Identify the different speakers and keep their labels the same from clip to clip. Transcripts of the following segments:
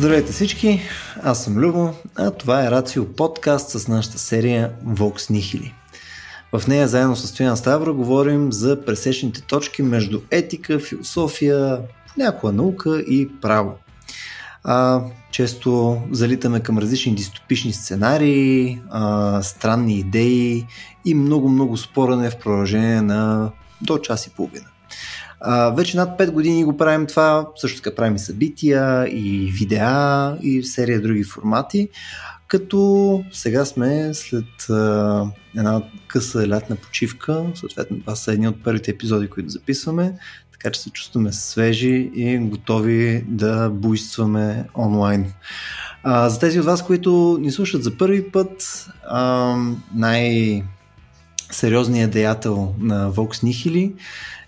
Speaker 1: Здравейте всички, аз съм Любо, а това е Рацио подкаст с нашата серия Vox Nihili. В нея заедно с Стоян Ставро говорим за пресечните точки между етика, философия, някаква наука и право. А, често залитаме към различни дистопични сценарии, а, странни идеи и много-много спорене в продължение на до час и половина. А, вече над 5 години го правим това, също така правим и събития, и видеа, и серия други формати, като сега сме след а, една къса лятна почивка, съответно това са едни от първите епизоди, които записваме, така че се чувстваме свежи и готови да буйстваме онлайн. А, за тези от вас, които ни слушат за първи път, а, най- сериозният деятел на Vox Nihili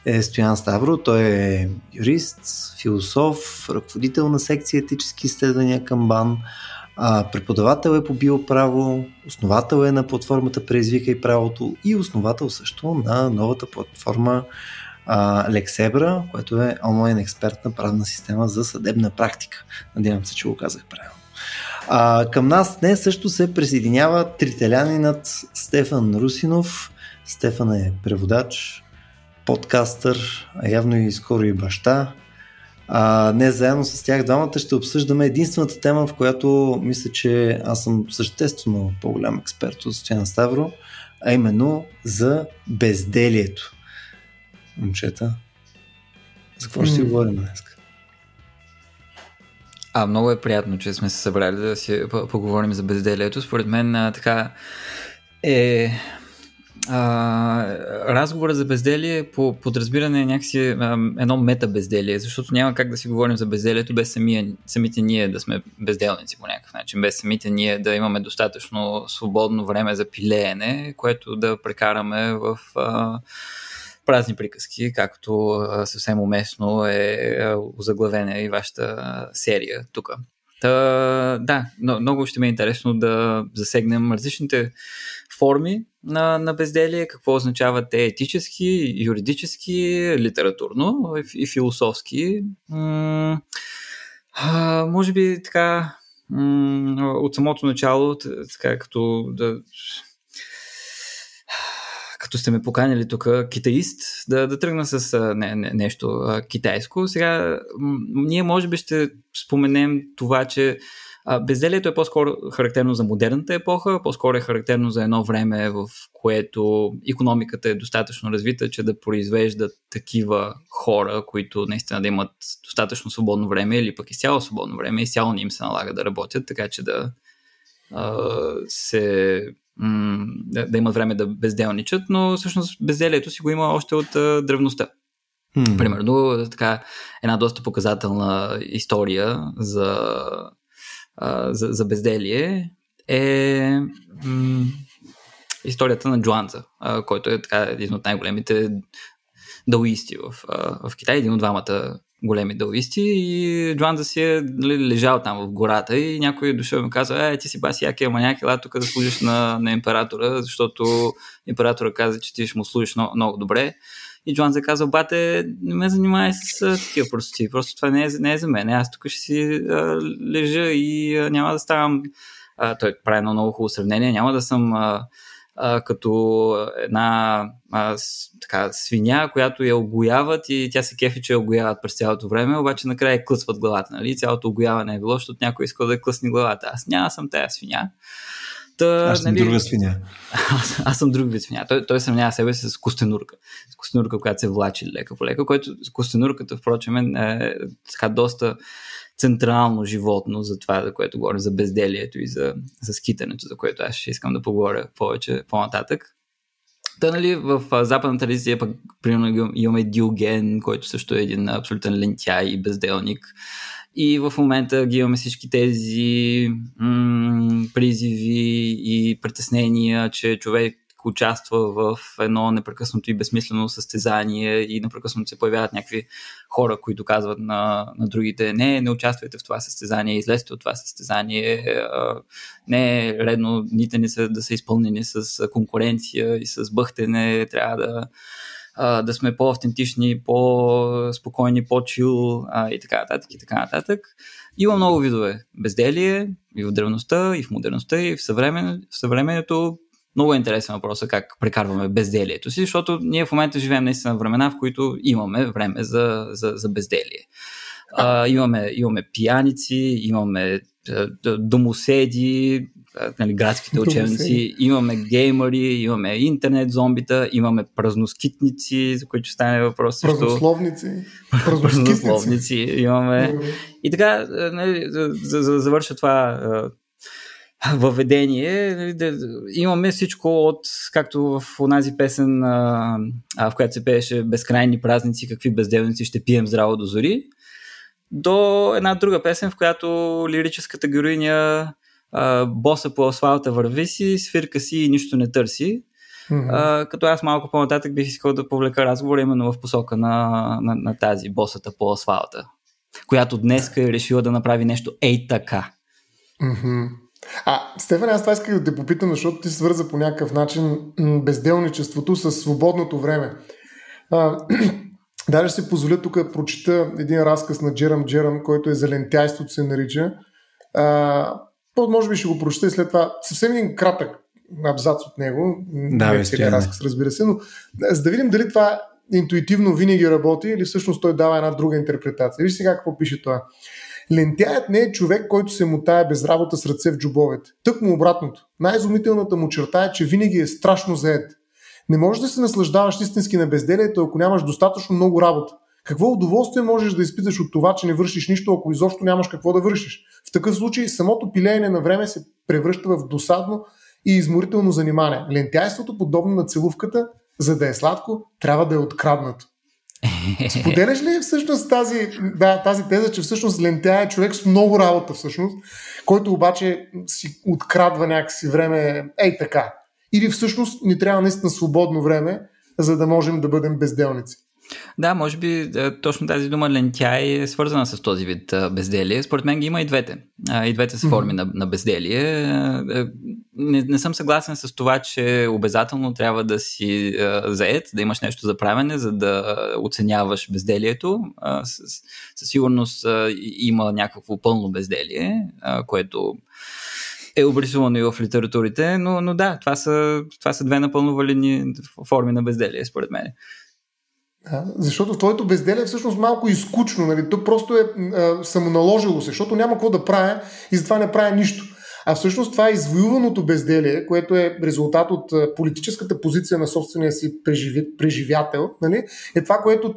Speaker 1: е Стоян Ставро. Той е юрист, философ, ръководител на секция етически изследвания към БАН, преподавател е по биоправо, основател е на платформата Преизвика и правото и основател също на новата платформа а, Lexebra, което е онлайн експертна правна система за съдебна практика. Надявам се, че го казах правилно. А, към нас днес също се присъединява трителянинът Стефан Русинов. Стефан е преводач, подкастър, а явно и скоро и баща. А, днес заедно с тях двамата ще обсъждаме единствената тема, в която мисля, че аз съм съществено по-голям експерт от Стоян Ставро, а именно за безделието. Момчета, за какво ще си говорим днес?
Speaker 2: А, много е приятно, че сме се събрали да си поговорим за безделието. Според мен така е а, разговорът за безделие по подразбиране е някакси а, едно мета безделие, защото няма как да си говорим за безделието без самия, самите ние да сме безделници по някакъв начин, без самите ние да имаме достатъчно свободно време за пилеене, което да прекараме в а, празни приказки, както а, съвсем уместно е озаглавена и вашата серия тук. Та, да, но, много ще ми е интересно да засегнем различните форми на, на безделие, какво означават те етически, юридически, литературно и, и философски. М- а, може би така м- от самото начало, така като да като сте ме поканили тук китаист, да, да тръгна с не, не, нещо а, китайско. Сега, м- ние може би ще споменем това, че а, безделието е по-скоро характерно за модерната епоха, по-скоро е характерно за едно време, в което економиката е достатъчно развита, че да произвеждат такива хора, които наистина да имат достатъчно свободно време или пък изцяло свободно време, изцяло не им се налага да работят, така че да а, се да, да имат време да безделничат, но всъщност безделието си го има още от а, древността. Hmm. Примерно, така, една доста показателна история за а, за, за безделие е м- историята на Джуанза, а, който е така един от най-големите даоисти в, а, в Китай, един от двамата големи даоисти и Джуанза си е нали, лежал там в гората и някой е дошъл и му казва, е, ти си баси якия маняк, ела тук да служиш на, на императора, защото императора каза, че ти ще му служиш много, много добре. И Джоан казва, бате, не ме занимай с такива простоти, просто това не е, не е за мен. Аз тук ще си а, лежа и а, няма да ставам. А, той прави едно много хубаво сравнение. Няма да съм а, а, като една а, с, така, свиня, която я огояват и тя се кефи, че я огояват през цялото време, обаче накрая клъсват главата. Нали? Цялото огояване е било, защото някой иска да клъсни главата. Аз няма съм тая свиня.
Speaker 1: Та, аз съм нали, друга свиня.
Speaker 2: Аз, аз съм друг вид свиня. Той, той сравнява себе си с костенурка. С костенурка, която се влачи лека по лека, което костенурката, впрочем, е, е така доста централно животно за това, за което говорим, за безделието и за, за скитането, за което аз ще искам да поговоря повече по-нататък. Та, нали, в западната традиция пък, примерно, имаме Диоген, който също е един абсолютен лентяй и безделник. И в момента ги имаме всички тези м- призиви и притеснения, че човек участва в едно непрекъснато и безсмислено състезание и непрекъснато се появяват някакви хора, които казват на, на другите не, не участвайте в това състезание, излезте от това състезание, не е редно дните ни са да са изпълнени с конкуренция и с бъхтене, трябва да да сме по-автентични, по-спокойни, по-чил и така нататък и така нататък. Има много видове безделие и в древността, и в модерността, и в, съвремен, в съвременето. Много е интересен въпрос как прекарваме безделието си, защото ние в момента живеем наистина времена, в които имаме време за, за, за безделие. А, имаме, имаме пияници, имаме домоседи, нали, градските учебници, имаме геймери, имаме интернет зомбита, имаме празноскитници, за които ще стане въпрос.
Speaker 3: Празнословници.
Speaker 2: Празнословници имаме. И така, нали, за, да завърша това въведение, нали, да, имаме всичко от, както в онази песен, а, в която се пееше Безкрайни празници, какви безделници ще пием здраво до зори, до една друга песен, в която лирическата героиня а, боса по асфалта върви си, свирка си и нищо не търси. Mm-hmm. А, като аз малко по-нататък бих искал да повлека разговор именно в посока на, на, на тази босата по асфалта, която днес е решила да направи нещо ей така.
Speaker 3: Mm-hmm. А, Стефан, аз това исках да те попитам, защото ти свърза по някакъв начин безделничеството с свободното време. А, даже се позволя тук да прочита един разказ на Джерам Джерам, който е за лентяйството се нарича. А, може би ще го прочета и след това съвсем един кратък абзац от него.
Speaker 1: Да,
Speaker 3: не е разказ, разбира се, но за да видим дали това интуитивно винаги работи или всъщност той дава една друга интерпретация. Виж сега какво пише това. Лентяят не е човек, който се мутае без работа с ръце в джобовете. Тък му обратното. Най-изумителната му черта е, че винаги е страшно заед. Не можеш да се наслаждаваш истински на безделието, ако нямаш достатъчно много работа. Какво удоволствие можеш да изпиташ от това, че не вършиш нищо, ако изобщо нямаш какво да вършиш? В такъв случай самото пилеене на време се превръща в досадно и изморително занимание. Лентяйството, подобно на целувката, за да е сладко, трябва да е откраднато. Споделяш ли всъщност тази, да, тази теза, че всъщност лентя е човек с много работа всъщност, който обаче си открадва някакси време ей така? Или всъщност ни трябва наистина свободно време, за да можем да бъдем безделници?
Speaker 2: Да, може би е, точно тази дума лентяй е свързана с този вид безделие. Според мен ги има и двете. И двете са форми mm-hmm. на, на безделие. Е, не, не съм съгласен с това, че обязателно трябва да си заед, да имаш нещо за правене, за да оценяваш безделието. Със сигурност има някакво пълно безделие, което е обрисувано и в литературите, но, но да, това са, това са две напълно валидни форми на безделие, според мен.
Speaker 3: Да, защото твоето безделие е всъщност малко изкучно. Нали? То просто е а, самоналожило се, защото няма какво да правя и затова не правя нищо. А всъщност това е извоюваното безделие, което е резултат от политическата позиция на собствения си преживи, преживятел, нали? е това, което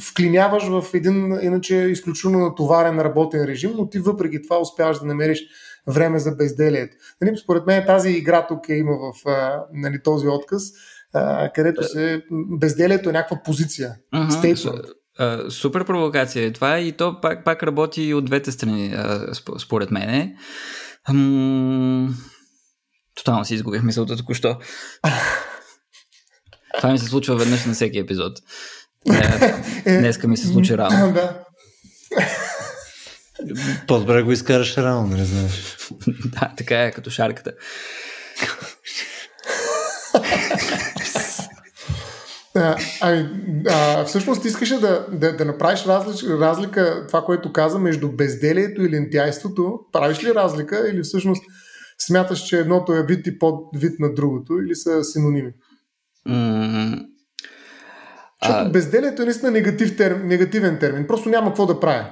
Speaker 3: вклиняваш в един иначе изключително натоварен работен режим, но ти въпреки това успяваш да намериш време за безделието. Нали? Според мен тази игра тук е има в нали, този отказ където се безделието е някаква позиция.
Speaker 2: Uh-huh. Супер провокация е това и то пак, пак работи и от двете страни, според мен. Тотално си изгубих мисълта току-що. Това ми се случва веднъж на всеки епизод. Е, днеска ми се случи рано. Да.
Speaker 1: По-добре го изкараш рано, не знаеш.
Speaker 2: да, така е, като шарката.
Speaker 3: А, ами, а, всъщност искаше да, да, да направиш различ, разлика, това, което каза, между безделието и лентяйството. Правиш ли разлика или всъщност смяташ, че едното е вид и под-вид на другото или са синоними? Mm-hmm. Защото а... безделието е наистина негатив терм, негативен термин. Просто няма какво да правя.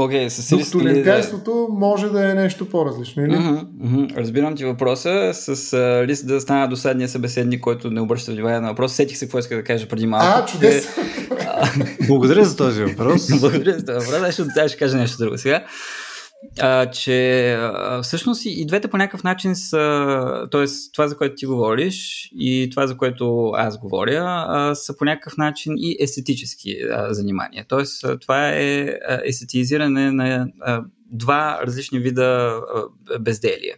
Speaker 2: Okay, с
Speaker 3: Докато лентяйството да... може да е нещо по-различно, или?
Speaker 2: Uh-huh, uh-huh. Разбирам ти въпроса. С uh, риск да стана досадния събеседник, който не обръща внимание на въпроса. Сетих се какво иска да кажа преди малко.
Speaker 3: А, чудесно!
Speaker 1: Благодаря за този въпрос.
Speaker 2: Благодаря за този въпрос. Ще, ще кажа нещо друго сега а, че а, всъщност и, двете по някакъв начин са, т.е. това, за което ти говориш и това, за което аз говоря, а, са по някакъв начин и естетически а, занимания. Т.е. това е естетизиране на а, два различни вида а, безделие.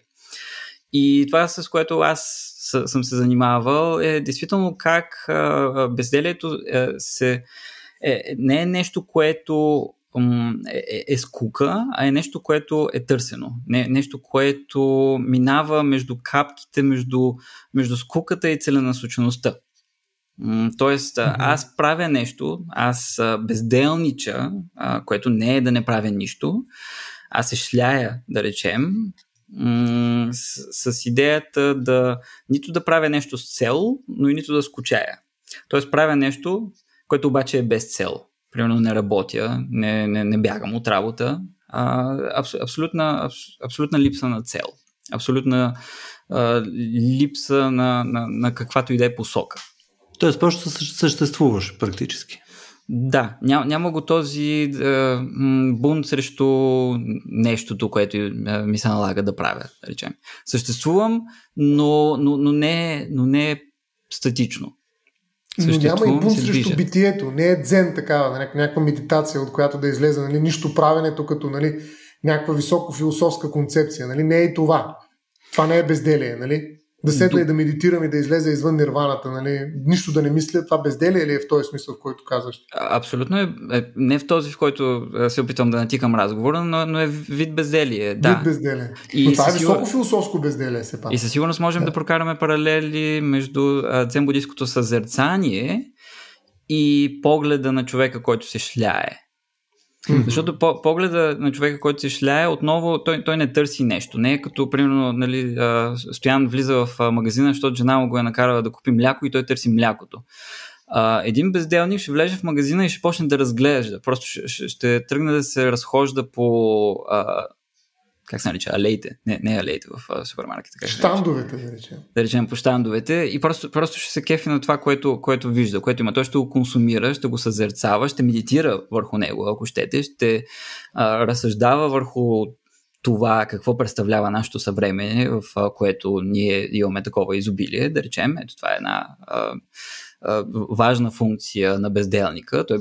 Speaker 2: И това, с което аз съм се занимавал, е действително как а, безделието а, се, е, не е нещо, което е, е, е скука, а е нещо, което е търсено. Не, нещо, което минава между капките, между, между скуката и целенасочеността. Тоест, mm-hmm. аз правя нещо, аз безделнича, което не е да не правя нищо, аз се шляя, да речем, с, с идеята да нито да правя нещо с цел, но и нито да скучая. Тоест правя нещо, което обаче е без цел. Примерно не работя, не, не, не бягам от работа. А, абс, абсолютна, абс, абсолютна липса на цел. Абсолютна а, липса на, на, на каквато и да е посока.
Speaker 1: Тоест просто съществуваш практически.
Speaker 2: Да, няма, няма го този е, бунт срещу нещото, което е, ми се налага да правя, да речем. Съществувам, но, но, но, не, но не статично.
Speaker 3: Но няма и бунт срещу битието. Не е дзен такава, нали, някаква медитация, от която да излезе нали, нищо правенето като нали, някаква високо философска концепция. Нали. Не е и това. Това не е безделие. Нали? Да седна и да медитирам и да излезе извън нирваната, нали? нищо да не мисля, това безделие ли е в този смисъл, в който казваш?
Speaker 2: Абсолютно е, е не в този, в който се опитвам да натикам разговора, но, но е вид безделие. Да.
Speaker 3: Вид безделие. И но това е високо философско безделие, се
Speaker 2: пак. И със сигурност можем да, да прокараме паралели между дзен-буддийското съзерцание и погледа на човека, който се шляе. Защото по- погледа на човека, който се шляе, отново той, той не търси нещо. Не е като, примерно, нали, Стоян влиза в магазина, защото жена му го е накарала да купи мляко и той търси млякото. Един безделник ще влезе в магазина и ще почне да разглежда. Просто ще, ще, тръгне да се разхожда по как се нарича, алеите, не, не алеите в супермаркета. Как
Speaker 3: штандовете, да речем.
Speaker 2: Да речем по штандовете и просто, просто ще се кефи на това, което, което вижда, което има. Той ще го консумира, ще го съзерцава, ще медитира върху него, ако щете, ще а, разсъждава върху това какво представлява нашето съвремене, в а, което ние имаме такова изобилие, да речем. Ето това е една а, а, важна функция на безделника. Той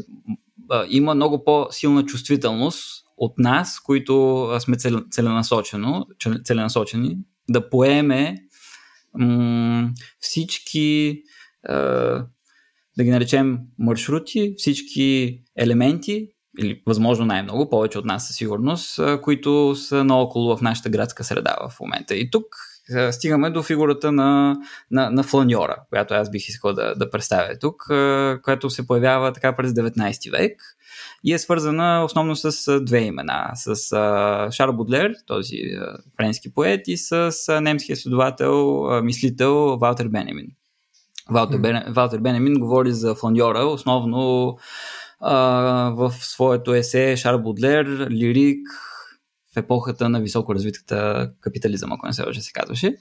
Speaker 2: а, има много по-силна чувствителност от нас, които сме целенасочено, целенасочени, да поеме м- всички, е, да ги наречем маршрути, всички елементи, или възможно най-много, повече от нас със сигурност, които са наоколо в нашата градска среда в момента. И тук стигаме до фигурата на, на, на фланьора, която аз бих искал да, да представя тук, която се появява така през 19 век и е свързана основно с две имена. С Шарл Будлер, този френски поет, и с немския следовател, мислител Валтер Бенемин. Валтер, mm. Бен, Валтер Бенемин говори за фланьора, основно а, в своето есе Шарл Будлер, лирик в епохата на високо развитата капитализъм, ако не се лъжа се казваше.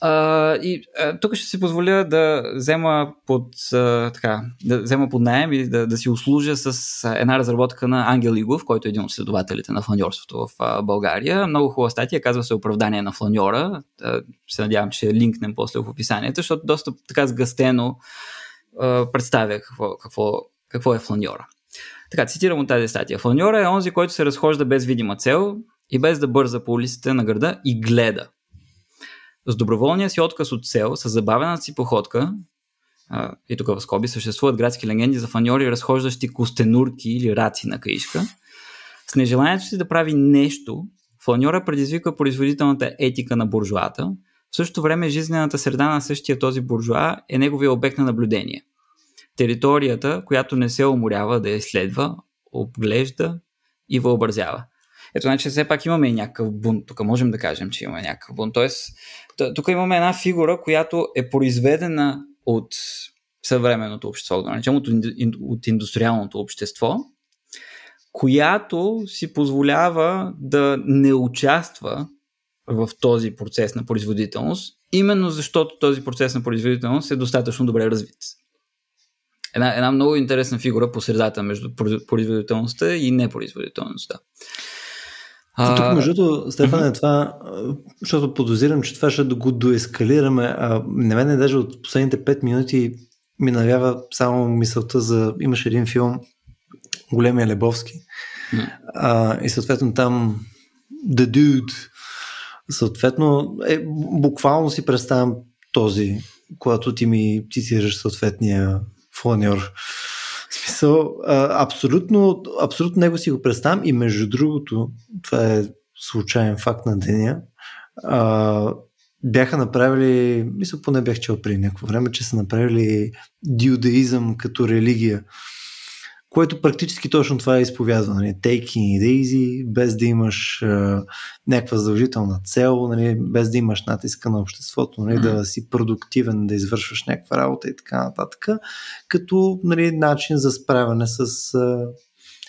Speaker 2: А, и а, тук ще си позволя да взема под, а, така, да взема под найем и да, да си услужа с една разработка на Ангел Игов, който е един от следователите на фланьорството в а, България. Много хубава статия, казва се оправдание на фланьора. А, се надявам, че линкнем после в описанието, защото доста така сгъстено а, представя какво, какво, какво е фланьора. Така, цитирам от тази статия. Фланьора е онзи, който се разхожда без видима цел и без да бърза по улиците на града и гледа с доброволния си отказ от цел, с забавената си походка, а, и тук в скоби съществуват градски легенди за фаньори, разхождащи костенурки или раци на каишка, с нежеланието си да прави нещо, фланьора предизвика производителната етика на буржуата, в същото време жизнената среда на същия този буржуа е неговия обект на наблюдение. Територията, която не се уморява да изследва, обглежда и въобразява. Ето, значи все пак имаме и някакъв бунт. Тук можем да кажем, че имаме някакъв бунт. Тоест, тук имаме една фигура, която е произведена от съвременното общество, да наречем от, от индустриалното общество, която си позволява да не участва в този процес на производителност, именно защото този процес на производителност е достатъчно добре развит. Една, една много интересна фигура по средата между производителността и непроизводителността.
Speaker 1: А... Тук, между другото, Стефан, е това, защото подозирам, че това ще го доескалираме. А на мен даже от последните 5 минути ми навява само мисълта за... Имаш един филм, Големия Лебовски. А, и съответно там The Dude. Съответно, е, буквално си представям този, когато ти ми цитираш съответния фланьор смисъл, абсолютно, абсолютно него си го представям и между другото, това е случайен факт на деня, а, бяха направили, мисля, поне бях чел преди някакво време, че са направили диудеизъм като религия което практически точно това е изповядва. Нали? Taking it easy, без да имаш а, някаква задължителна цел, нали? без да имаш натиска на обществото, нали? mm-hmm. да си продуктивен, да извършваш някаква работа и така нататък, като нали, начин за справяне с, а,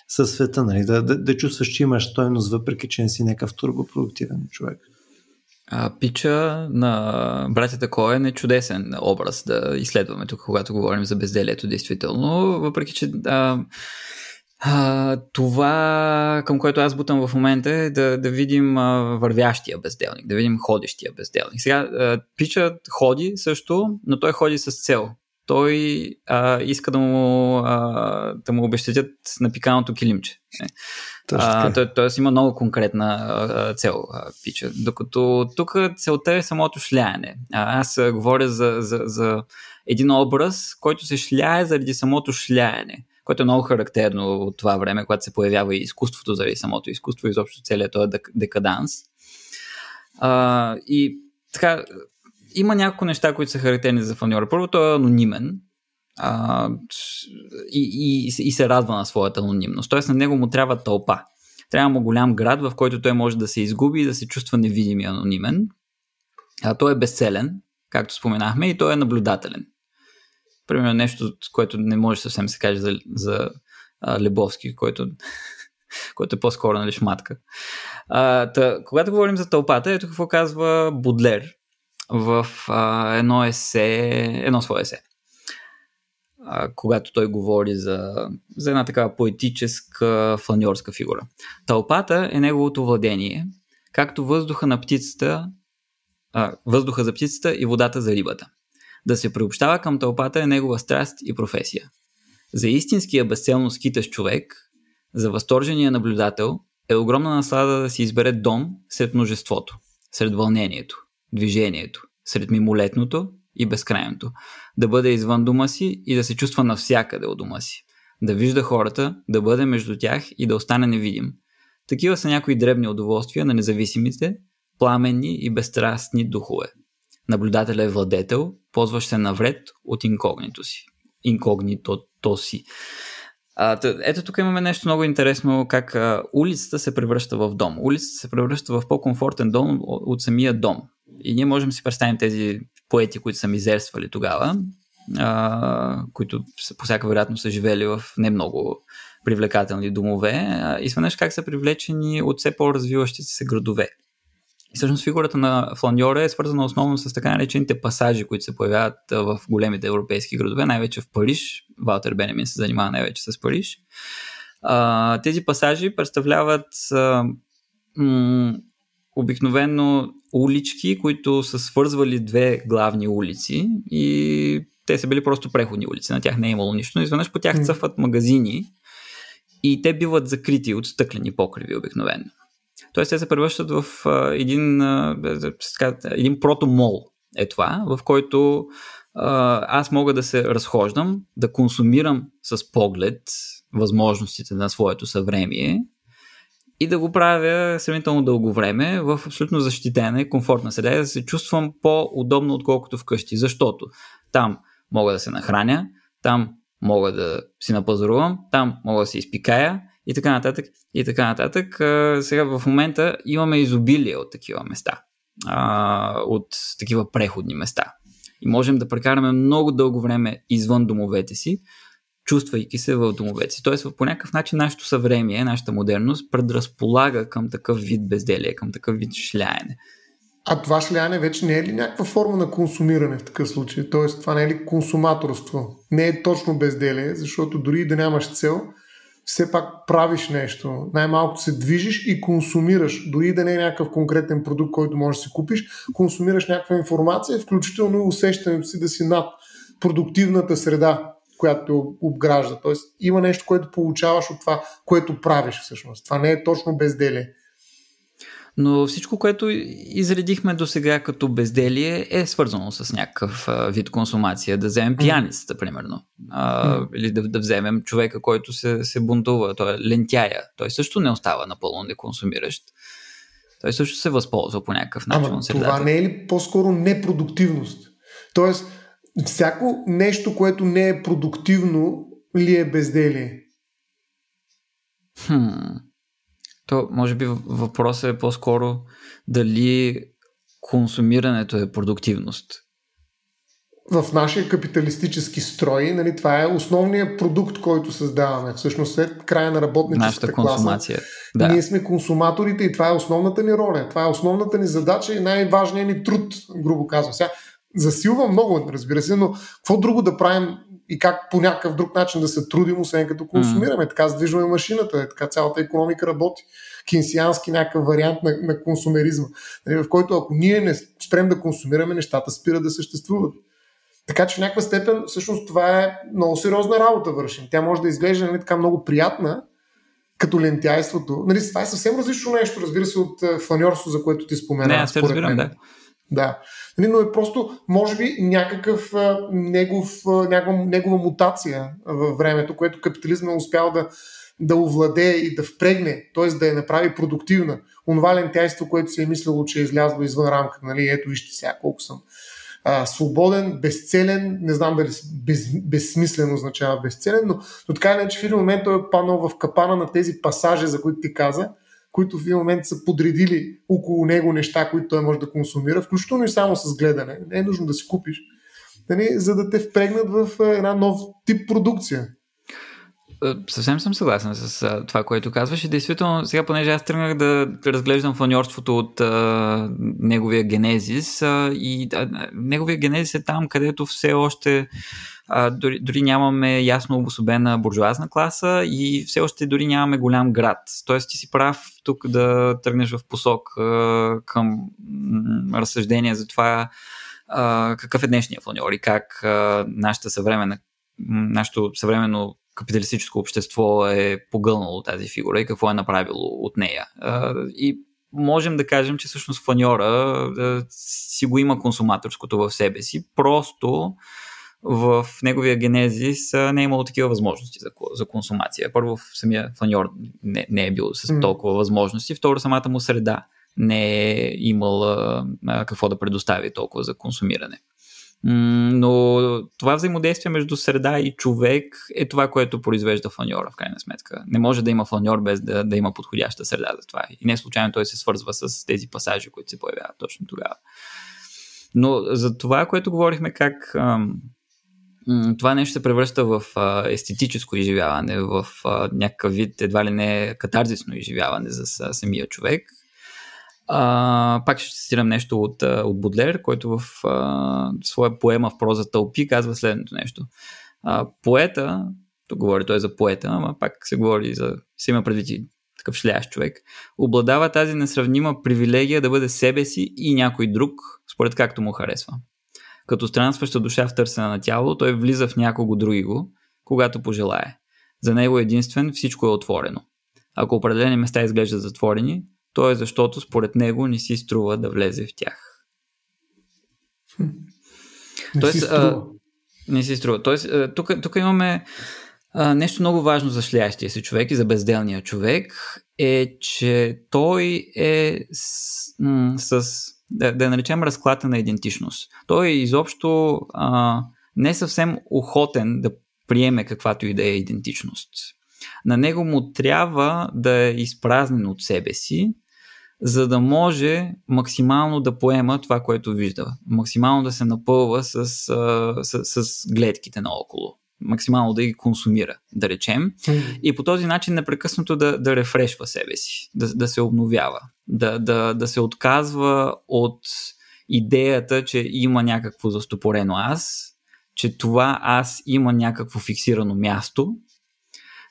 Speaker 1: с света, нали? да, да, да чувстваш, че имаш стойност, въпреки че не си някакъв турбопродуктивен човек.
Speaker 2: А, пича на братята Коен е чудесен образ да изследваме тук, когато говорим за безделието, действително, въпреки че а, а, това, към което аз бутам в момента е да, да видим а, вървящия безделник, да видим ходещия безделник. Сега, а, Пича ходи също, но той ходи с цел. Той а, иска да му, а, да му обещатят на пиканото килимче. А, т.е. той има много конкретна а, цел, а, пича. Докато тук целта е самото шляене. А, аз а, говоря за, за, за един образ, който се шляе заради самото шляене, което е много характерно от това време, когато се появява и изкуството заради самото изкуство, изобщо целият този декаданс. А, и така, има няколко неща, които са характерни за фаньора. Първо, той е анонимен, а, и, и, и се радва на своята анонимност. Тоест на него му трябва тълпа. Трябва му голям град, в който той може да се изгуби и да се чувства невидим и анонимен. А, той е безцелен, както споменахме, и той е наблюдателен. Примерно нещо, което не може съвсем се каже за, за а, Лебовски, който, който е по-скоро нали, шматка. А, та, когато говорим за тълпата, ето какво казва Будлер в а, едно есе, едно свое есе когато той говори за, за една такава поетическа фланьорска фигура. Тълпата е неговото владение, както въздуха на птицата, а, въздуха за птицата и водата за рибата. Да се приобщава към тълпата е негова страст и професия. За истинския безцелно скитащ човек, за възторжения наблюдател, е огромна наслада да си избере дом сред множеството, сред вълнението, движението, сред мимолетното и безкрайното. Да бъде извън дома си и да се чувства навсякъде от дома си. Да вижда хората, да бъде между тях и да остане невидим. Такива са някои дребни удоволствия на независимите, пламенни и безстрастни духове. Наблюдателя е владетел, ползващ се навред от инкогнито си. Инкогнитото си. А, ето тук имаме нещо много интересно, как а, улицата се превръща в дом. Улицата се превръща в по-комфортен дом от самия дом. И ние можем да си представим тези поети, които са мизерствали тогава, а, които по всяка вероятност са живели в не много привлекателни домове, и сведнъж как са привлечени от все по-развиващите се градове. И всъщност фигурата на фланьора е свързана основно с така наречените пасажи, които се появяват в големите европейски градове, най-вече в Париж. Валтер Бенемин се занимава най-вече с Париж. А, тези пасажи представляват а, м- обикновено улички, които са свързвали две главни улици и те са били просто преходни улици. На тях не е имало нищо. Но изведнъж по тях цъфват магазини и те биват закрити от стъклени покриви обикновено. Тоест те се превръщат в а, един, а, един протомол е това, в който а, аз мога да се разхождам, да консумирам с поглед възможностите на своето съвремие и да го правя сравнително дълго време в абсолютно защитена и комфортна среда да се чувствам по-удобно, отколкото вкъщи. Защото там мога да се нахраня, там мога да си напазарувам, там мога да се изпикая и така нататък. И така нататък. сега в момента имаме изобилие от такива места. от такива преходни места. И можем да прекараме много дълго време извън домовете си, чувствайки се в домовете си. Тоест, по някакъв начин нашето съвремие, нашата модерност предразполага към такъв вид безделие, към такъв вид шляене.
Speaker 3: А това шляене вече не е ли някаква форма на консумиране в такъв случай? Тоест, това не е ли консуматорство? Не е точно безделие, защото дори да нямаш цел, все пак правиш нещо. Най-малко се движиш и консумираш. Дори да не е някакъв конкретен продукт, който можеш да си купиш, консумираш някаква информация, включително и усещането си да си над продуктивната среда, която обгражда. Тоест има нещо, което получаваш от това, което правиш всъщност. Това не е точно безделие.
Speaker 2: Но всичко, което изредихме до сега като безделие е свързано с някакъв а, вид консумация. Да вземем пияницата, примерно. А, mm. Или да, да вземем човека, който се, се бунтува. Той е лентяя. Той също не остава напълно неконсумиращ. Той също се възползва по някакъв начин.
Speaker 3: Ама това не е ли по-скоро непродуктивност? Тоест, всяко нещо, което не е продуктивно, ли е безделие?
Speaker 2: Хм. То, може би въпросът е по-скоро дали консумирането е продуктивност.
Speaker 3: В нашия капиталистически строй, нали, това е основният продукт, който създаваме. Всъщност след края на работническата
Speaker 2: консумация.
Speaker 3: Класа, да. Ние сме консуматорите и това е основната ни роля. Това е основната ни задача и най-важният ни труд, грубо казвам. Сега засилва много, разбира се, но какво друго да правим и как по някакъв друг начин да се трудим, освен като консумираме. Mm. Така задвижваме машината, така цялата економика работи. Кинсиански някакъв вариант на, на консумеризма, нали, в който ако ние не спрем да консумираме, нещата спират да съществуват. Така че в някаква степен всъщност това е много сериозна работа вършим. Тя може да изглежда нали, така много приятна, като лентяйството. Нали, това е съвсем различно нещо, разбира се, от фаньорство, за което ти спомена.
Speaker 2: Не, аз те разбирам, да.
Speaker 3: Да. Нали, но е просто, може би, някакъв негов, някаква негова мутация във времето, което капитализма е успял да, да овладее и да впрегне, т.е. да я направи продуктивна. Онова лентяйство, което си е мислило, че е излязло извън рамка. Нали, ето вижте сега колко съм а, свободен, безцелен, не знам дали без, безсмислен означава безцелен, но, но така или иначе в един момент той е паднал в капана на тези пасажи, за които ти каза, които в един момент са подредили около него неща, които той може да консумира, включително и само с гледане. Не е нужно да си купиш, нали, за да те впрегнат в една нов тип продукция.
Speaker 2: Е, съвсем съм съгласен с това, което казваш и действително сега, понеже аз тръгнах да разглеждам фаньорството от а, неговия генезис а, и а, неговия генезис е там, където все още а, дори, дори нямаме ясно обособена буржуазна класа и все още дори нямаме голям град. Тоест ти си прав тук да тръгнеш в посок а, към м- разсъждение за това а, какъв е днешния фланьор и как а, нашата съвременна нашето съвременно капиталистическо общество е погълнало тази фигура и какво е направило от нея. И можем да кажем, че всъщност фаньора си го има консуматорското в себе си, просто в неговия генезис не е имало такива възможности за, за консумация. Първо, самия фаньор не, не е бил с толкова възможности, второ, самата му среда не е имала какво да предостави толкова за консумиране. Но това взаимодействие между среда и човек е това, което произвежда фланьора, в крайна сметка. Не може да има фланьор без да, да има подходяща среда за това. И не случайно той се свързва с тези пасажи, които се появяват точно тогава. Но за това, което говорихме, как ам, това нещо се превръща в естетическо изживяване, в някакъв вид, едва ли не катарзисно изживяване за самия човек а, пак ще цитирам нещо от, от Бодлер, който в а, своя поема в проза Тълпи казва следното нещо. А, поета, тук говори той за поета, ама пак се говори за, се има предвид и такъв шлящ човек, обладава тази несравнима привилегия да бъде себе си и някой друг, според както му харесва. Като странстваща душа в търсене на тяло, той влиза в някого другиго, когато пожелае. За него единствен всичко е отворено. Ако определени места изглеждат затворени, то е защото според него не си струва да влезе в тях.
Speaker 3: Не Тоест, си струва. А,
Speaker 2: не си струва. Тоест, тук, тук имаме а, нещо много важно за шлящия си човек и за безделния човек е, че той е с, м- с да, да наречем разклата на идентичност. Той е изобщо а, не съвсем охотен да приеме каквато и да е идентичност. На него му трябва да е изпразнен от себе си, за да може максимално да поема това, което вижда. Максимално да се напълва с, с, с гледките наоколо. Максимално да ги консумира, да речем. И по този начин непрекъснато да, да рефрешва себе си, да, да се обновява, да, да, да се отказва от идеята, че има някакво застопорено аз, че това аз има някакво фиксирано място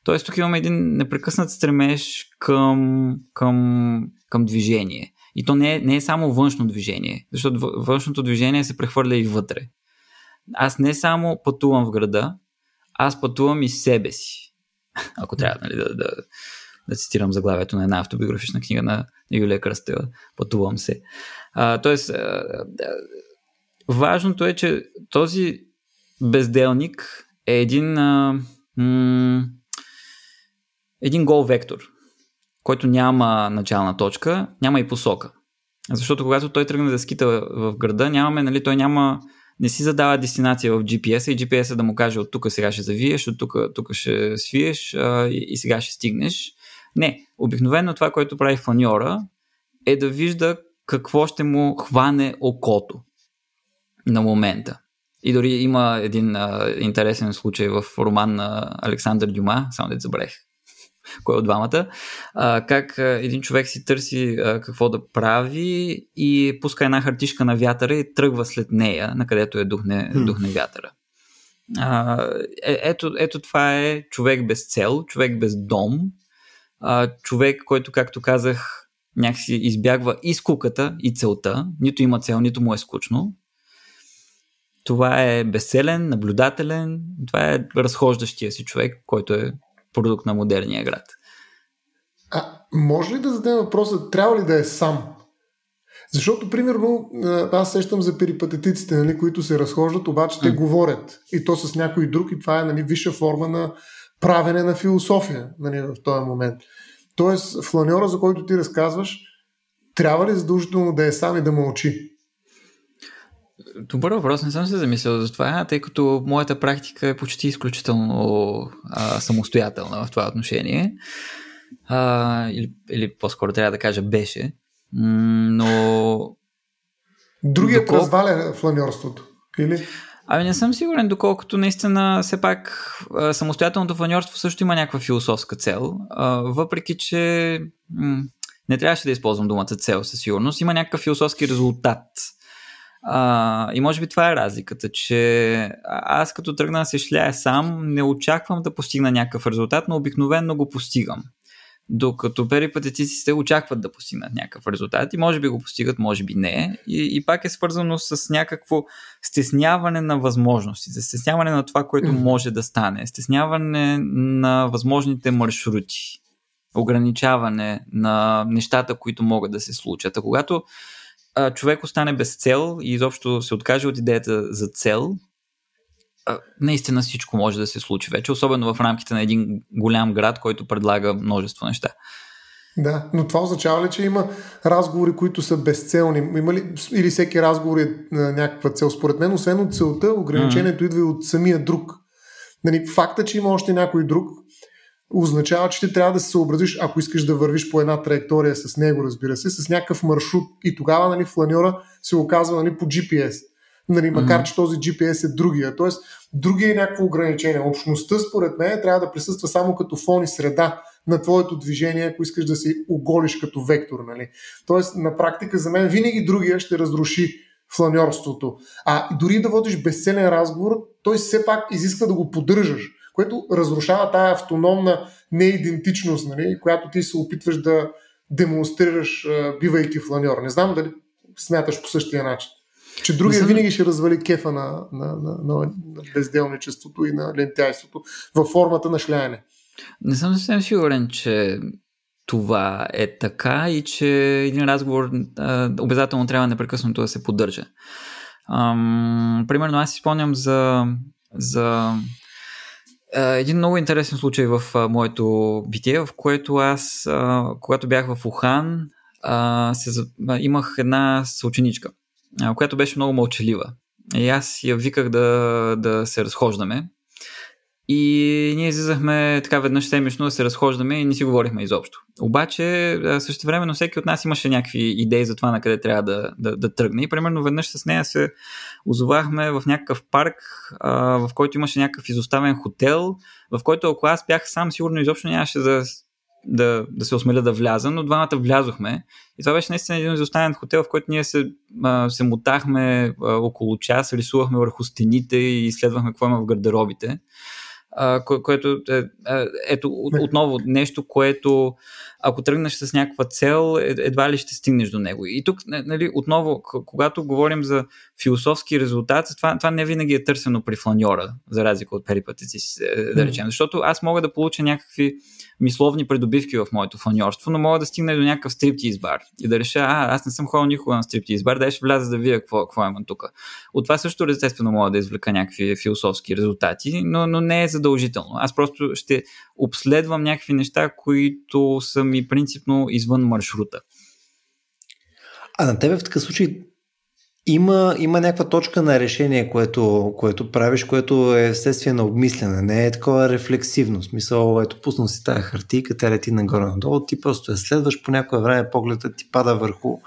Speaker 2: Тоест тук имаме един непрекъснат стремеж към, към, към движение. И то не е, не е само външно движение, защото външното движение се прехвърля и вътре. Аз не само пътувам в града, аз пътувам и себе си. Ако трябва нали, да, да, да цитирам заглавието на една автобиографична книга на Юлия Кръстева, пътувам се. А, тоест, а, важното е, че този безделник е един а, м- един гол вектор, който няма начална точка, няма и посока. Защото когато той тръгне да скита в града, нямаме, нали, той няма, не си задава дестинация в GPS и GPS да му каже от тук сега ще завиеш, от тук, тук ще свиеш а, и, и сега ще стигнеш. Не, обикновено това, което прави фланьора е да вижда какво ще му хване окото на момента. И дори има един а, интересен случай в роман на Александър Дюма, само да забравих кой от двамата, а, как а, един човек си търси а, какво да прави и пуска една хартишка на вятъра и тръгва след нея, на където е духне, духне вятъра. А, е, ето, ето това е човек без цел, човек без дом, а, човек, който, както казах, някакси избягва и скуката, и целта. Нито има цел, нито му е скучно. Това е безцелен, наблюдателен, това е разхождащия си човек, който е продукт на модерния град.
Speaker 3: А може ли да зададем въпроса, трябва ли да е сам? Защото, примерно, аз сещам за перипатетиците, нали, които се разхождат, обаче те mm. говорят. И то с някой друг, и това е нали, висша форма на правене на философия нали, в този момент. Тоест, фланьора, за който ти разказваш, трябва ли задължително да е сам и да мълчи?
Speaker 2: Добър въпрос, не съм се замислял за това, тъй като моята практика е почти изключително а, самостоятелна в това отношение. А, или, или по-скоро трябва да кажа беше. Но.
Speaker 3: Другият доколко... разваля фланьорството. Или?
Speaker 2: Ами не съм сигурен, доколкото наистина все пак самостоятелното фланьорство също има някаква философска цел, въпреки че не трябваше да използвам думата цел със сигурност, има някакъв философски резултат. И може би това е разликата, че аз като тръгна да се шляя сам, не очаквам да постигна някакъв резултат, но обикновенно го постигам. Докато перипатетиците очакват да постигнат някакъв резултат и може би го постигат, може би не. И, и пак е свързано с някакво стесняване на възможностите, стесняване на това, което може да стане, стесняване на възможните маршрути, ограничаване на нещата, които могат да се случат. А когато а, човек остане без цел и изобщо се откаже от идеята за цел, наистина всичко може да се случи вече, особено в рамките на един голям град, който предлага множество неща.
Speaker 3: Да, но това означава ли, че има разговори, които са безцелни? Има ли, или всеки разговор е на някаква цел? Според мен, освен от целта, ограничението mm-hmm. идва и от самия друг. Нали, факта, че има още някой друг, означава, че ти трябва да се съобразиш, ако искаш да вървиш по една траектория с него, разбира се, с някакъв маршрут. И тогава нали, фланьора се оказва нали, по GPS. Нали, макар, mm-hmm. че този GPS е другия. Тоест, другия е някакво ограничение. Общността, според мен, трябва да присъства само като фон и среда на твоето движение, ако искаш да се оголиш като вектор. Нали. Тоест, на практика, за мен винаги другия ще разруши фланьорството. А дори да водиш безцелен разговор, той все пак изисква да го поддържаш което разрушава тая автономна неидентичност, нали, която ти се опитваш да демонстрираш, бивайки фланьор. Не знам дали смяташ по същия начин. Че другия съм... винаги ще развали кефа на, на, на, на, на безделничеството и на лентяйството във формата на шляене.
Speaker 2: Не съм съвсем сигурен, че това е така и че един разговор а, обязателно трябва непрекъснато да се поддържа. Ам, примерно аз си спомням за, за един много интересен случай в а, моето битие, в което аз, а, когато бях в Ухан, а, се, а, имах една съученичка, а, която беше много мълчалива. И аз я виках да, да се разхождаме. И ние излизахме така веднъж седмично да се разхождаме и не си говорихме изобщо. Обаче, също времено всеки от нас имаше някакви идеи за това на къде трябва да, да, да тръгне. И примерно веднъж с нея се озовахме в някакъв парк, а, в който имаше някакъв изоставен хотел, в който ако аз бях сам, сигурно изобщо нямаше да, да, да се осмеля да вляза, но двамата влязохме. И това беше наистина един изоставен хотел, в който ние се, а, се мотахме а, около час, рисувахме върху стените и изследвахме какво има в гардеробите а, кое, което е, ето отново нещо, което ако тръгнеш с някаква цел, е, едва ли ще стигнеш до него. И тук, нали, отново, когато говорим за философски резултат, това, това не винаги е търсено при фланьора, за разлика от перипатици, да речем. Защото аз мога да получа някакви мисловни придобивки в моето фаньорство, но мога да стигна до някакъв стриптиз бар и да реша, а, аз не съм ходил никога на стриптиз бар, дай ще вляза да видя какво, какво има тук. От това също естествено мога да извлека някакви философски резултати, но, но не е задължително задължително. Аз просто ще обследвам някакви неща, които са ми принципно извън маршрута.
Speaker 1: А на тебе в такъв случай има, има някаква точка на решение, което, което правиш, което е вследствие на обмислене. Не е такова рефлексивно. Смисъл, ето, пуснал си тази хартийка, тя лети нагоре-надолу, ти просто я следваш по някое време, погледът ти пада върху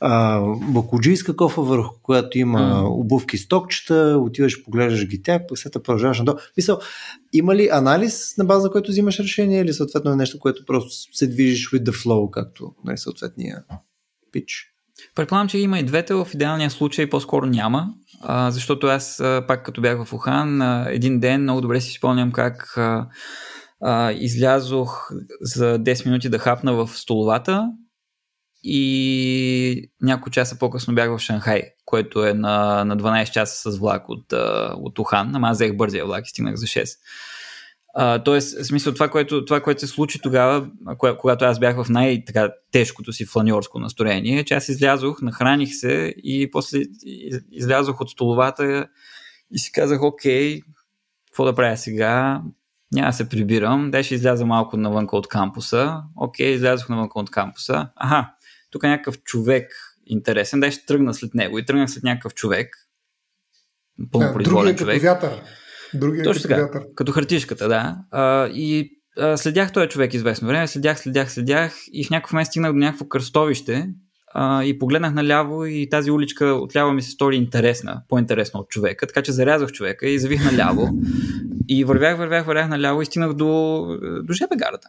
Speaker 1: а, бакуджийска кофа, върху която има mm. обувки с токчета, отиваш, поглеждаш ги тях, пък след продължаваш надолу. Мисъл, има ли анализ на база, който взимаш решение или съответно е нещо, което просто се движиш with the flow, както най съответния пич?
Speaker 2: Предполагам, че има и двете. В идеалния случай по-скоро няма, а, защото аз а, пак като бях в Ухан, а, един ден много добре си спомням как а, а, излязох за 10 минути да хапна в столовата и няколко часа по-късно бях в Шанхай, което е на, на 12 часа с влак от, от Ухан, ама аз взех бързия влак и стигнах за 6. А, тоест, смисъл, това което, това, което се случи тогава, когато аз бях в най-тежкото си фланьорско настроение, че аз излязох, нахраних се и после излязох от столовата и си казах, окей, какво да правя сега? Няма да се прибирам, дай ще изляза малко навънка от кампуса. Окей, излязох навънка от кампуса. Аха, тук е някакъв човек интересен, дай ще тръгна след него. И тръгнах след някакъв човек,
Speaker 3: пълнопроизволен човек. Вятър. Другия
Speaker 2: Точно така, вятър. като хартишката, да. А, и а, следях този човек известно време, следях, следях, следях и в някакъв момент стигнах до някакво кръстовище а, и погледнах наляво и тази уличка отляво ми се стори интересна, по-интересна от човека, така че зарязах човека и завих наляво и вървях, вървях, вървях наляво и стигнах до, до ЖП гарата.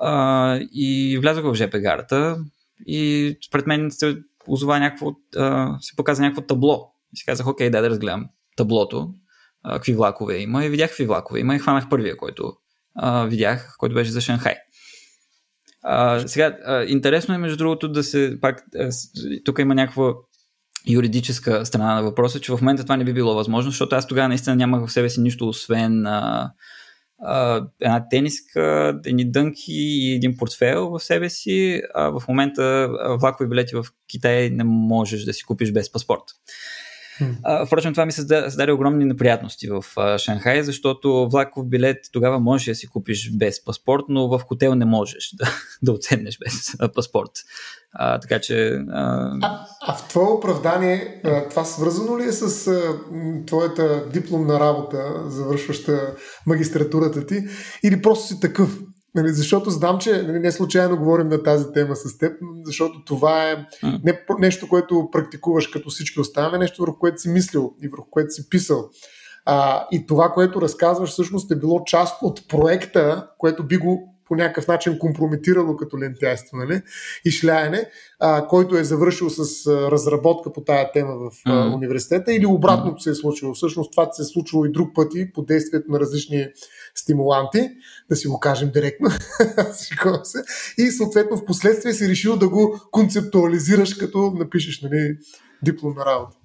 Speaker 2: А, и влязох в ЖП гарата и според мен се озова някакво, а, се показа някакво табло. И си казах, окей, дай да разгледам таблото а, какви влакове има и видях какви влакове има и хванах първия, който а, видях, който беше за Шанхай. А, сега, а, интересно е между другото да се, пак, а, тук има някаква юридическа страна на въпроса, че в момента това не би било възможно, защото аз тогава наистина нямах в себе си нищо освен а, а, една тениска, едни дънки и един портфел в себе си. А в момента влакови билети в Китай не можеш да си купиш без паспорт. А, впрочем, това ми създаде огромни неприятности в а, Шанхай, защото влаков билет тогава можеш да си купиш без паспорт, но в хотел не можеш да, да оценеш без а, паспорт. А, така че. А...
Speaker 3: А, а в твое оправдание, това свързано ли е с а, твоята дипломна работа, завършваща магистратурата ти, или просто си такъв? Нали, защото знам, че нали, не случайно говорим на тази тема с теб, защото това е не нещо, което практикуваш като всички останали, нещо върху което си мислил и върху което си писал. А, и това, което разказваш, всъщност е било част от проекта, което би го по някакъв начин компрометирало като лентяйство нали? и шляене, а, който е завършил с а, разработка по тая тема в а, mm. университета или обратното се е случило. Всъщност това се е случило и друг пъти по действието на различни стимуланти, да си го кажем директно. и съответно в последствие си решил да го концептуализираш, като напишеш нали, дипломна работа.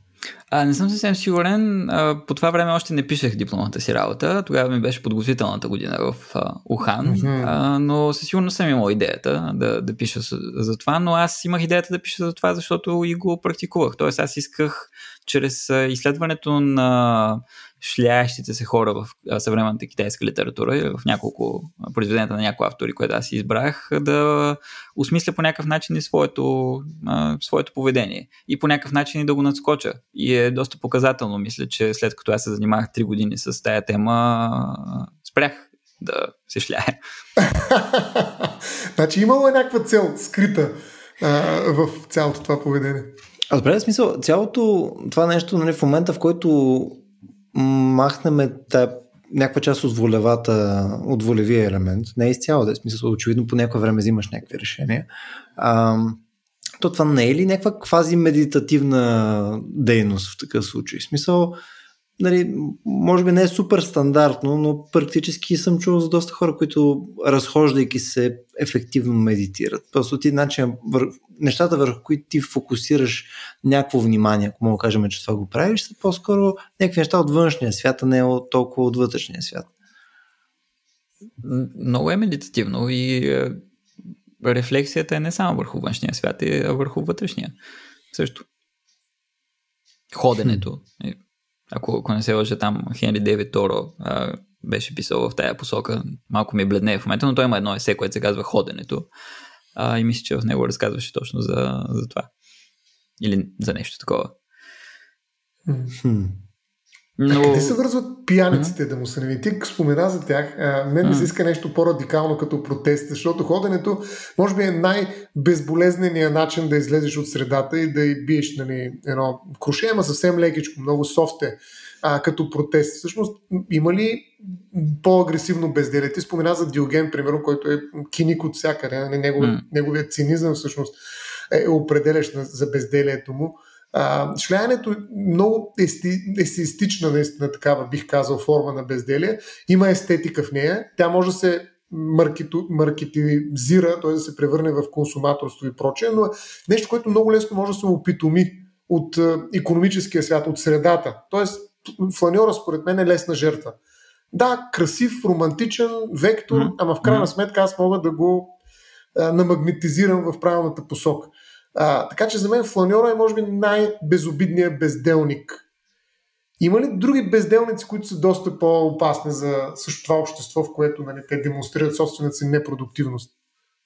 Speaker 2: А, не съм съвсем сигурен. А, по това време още не пишех дипломата си работа. Тогава ми беше подготвителната година в а, Ухан. Mm-hmm. А, но със сигурност съм имал идеята да, да пиша за това. Но аз имах идеята да пиша за това, защото и го практикувах. Тоест аз исках чрез изследването на шляящите се хора в съвременната китайска литература, в няколко произведенията на някои автори, които аз избрах, да осмисля по някакъв начин и своето, а, своето поведение. И по някакъв начин и да го надскоча. И е доста показателно, мисля, че след като аз се занимавах 3 години с тая тема, спрях да се шляя.
Speaker 3: значи имало е някаква цел скрита а, в цялото това поведение.
Speaker 1: А добре, смисъл, цялото това нещо, нали, в момента, в който махнем някаква част от волевата, от волевия елемент, не е изцяло, да е смисъл, очевидно по някое време взимаш някакви решения, а, то това не е ли някаква квази медитативна дейност в такъв случай? В смисъл, нали, може би не е супер стандартно, но практически съм чувал за доста хора, които разхождайки се ефективно медитират. Просто ти начин, вър... нещата върху които ти фокусираш някакво внимание, ако мога да кажем, че това го правиш, са по-скоро някакви неща от външния свят, а не от толкова от вътрешния свят.
Speaker 2: Много е медитативно и е, рефлексията е не само върху външния свят, а върху вътрешния също. Ходенето. Ако, ако не се лъжа там, Хенри Дейвид Торо а, беше писал в тая посока. Малко ми е бледне в момента, но той има едно есе, което се казва Ходенето. А, и мисля, че в него разказваше точно за, за това. Или за нещо такова.
Speaker 3: Но... Къде се вързват пияниците да му се не Ти спомена за тях. А, мен ми се иска нещо по-радикално като протест, защото ходенето може би е най-безболезненият начин да излезеш от средата и да биеш нали, едно крушение, ама съвсем лекичко, много софте а, като протест. Всъщност има ли по-агресивно безделие? Ти спомена за Диоген, примерно, който е киник от всякъде. Нали, негов, mm. Неговият цинизъм всъщност е определящ за безделието му. А, е много естетична, наистина такава, бих казал, форма на безделие. Има естетика в нея. Тя може да се маркетизира, т.е. да се превърне в консуматорство и прочее, но е нещо, което много лесно може да се опитоми от економическия свят, от средата. Тоест, фланьора според мен е лесна жертва. Да, красив, романтичен вектор, ама в крайна сметка аз мога да го намагнетизирам в правилната посока. А, така че за мен фланьора е може би най-безобидният безделник. Има ли други безделници, които са доста по-опасни за също това общество, в което нали, те демонстрират собствената си непродуктивност?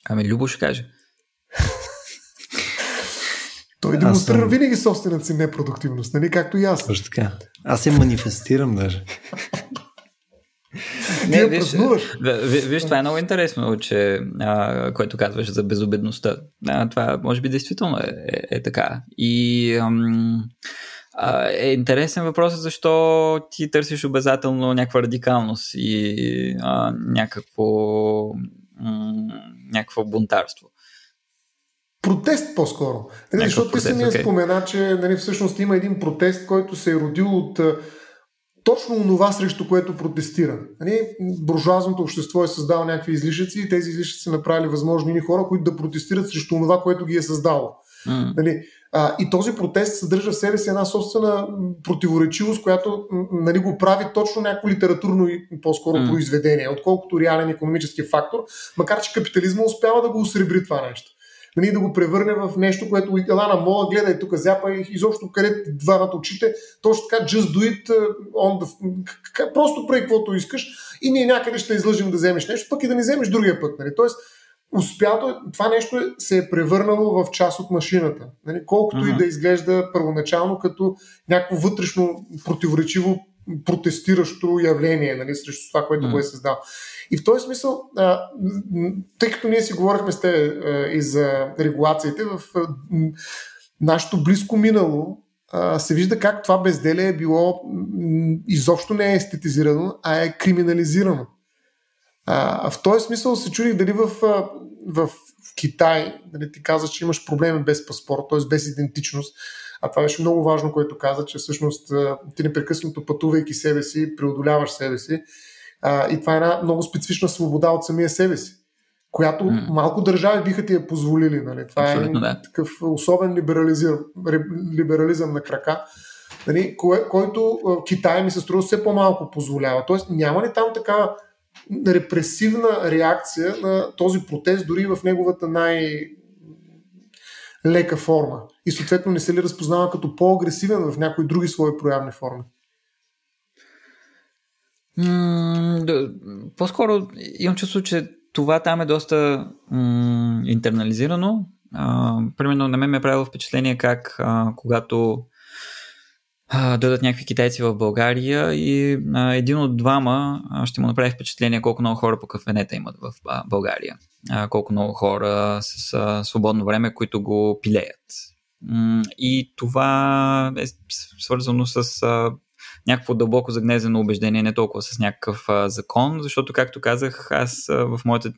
Speaker 2: Ами Любо ще каже.
Speaker 3: Той демонстрира съм... винаги собствената си непродуктивност, нали? както и аз.
Speaker 1: Също така. Аз се манифестирам даже.
Speaker 2: Не, виж, виж, виж, това е много интересно, че, а, което казваш за безобедността. А, това може би действително е, е, е така. И ам, а, е интересен въпрос защо ти търсиш обязателно някаква радикалност и а, някакво, м- някакво бунтарство
Speaker 3: протест по-скоро. Нали, защото ти самия okay. спомена, че нали, всъщност има един протест, който се е родил от точно онова, срещу което протестира. Нали, буржуазното общество е създало някакви излишъци и тези излишъци са направили възможни ни хора, които да протестират срещу това, което ги е създало. Mm. Нали, а, и този протест съдържа в себе си една собствена противоречивост, която нали, го прави точно някакво литературно и по-скоро mm. произведение, отколкото реален економически фактор, макар че капитализма успява да го усребри това нещо нали, да го превърне в нещо, което ела на мола, гледай тук зяпа и изобщо къде два над очите, точно така, just do it, uh, on the... просто прави каквото искаш и ние някъде ще излъжим да вземеш нещо, пък и да не вземеш другия път. Нали? Тоест, успято, е, това нещо се е превърнало в част от машината. Нали? Колкото uh-huh. и да изглежда първоначално като някакво вътрешно противоречиво протестиращо явление нали, срещу това, което uh-huh. го е създал. И в този смисъл, тъй като ние си говорихме с те и за регулациите, в а, нашето близко минало се вижда как това безделие е било изобщо не е естетизирано, а е криминализирано. В този смисъл се чудих дали в, в Китай, дали ти каза, че имаш проблеми без паспорт, т.е. без идентичност, а това беше много важно, което каза, че всъщност ти непрекъснато пътувайки себе си, преодоляваш себе си а, и това е една много специфична свобода от самия себе си, която mm. малко държави биха ти я позволили. Нали? Това Абсолютно, е да. такъв особен либерализъм, либерализъм на крака, нали? Кое, който Китай ми се струва все по-малко позволява. Тоест няма ли там такава репресивна реакция на този протест, дори в неговата най- лека форма. И съответно не се ли разпознава като по-агресивен в някои други свои проявни форми?
Speaker 2: Да, по-скоро имам чувство, че това там е доста м- интернализирано. А, примерно на мен ме е правило впечатление как а, когато а, дойдат някакви китайци в България и а, един от двама а, ще му направи впечатление колко много хора по кафенета имат в а, България. А, колко много хора с а, свободно време, които го пилеят. И това е свързано с а, някакво дълбоко загнезено убеждение, не толкова с някакъв а, закон, защото, както казах, аз а, в моята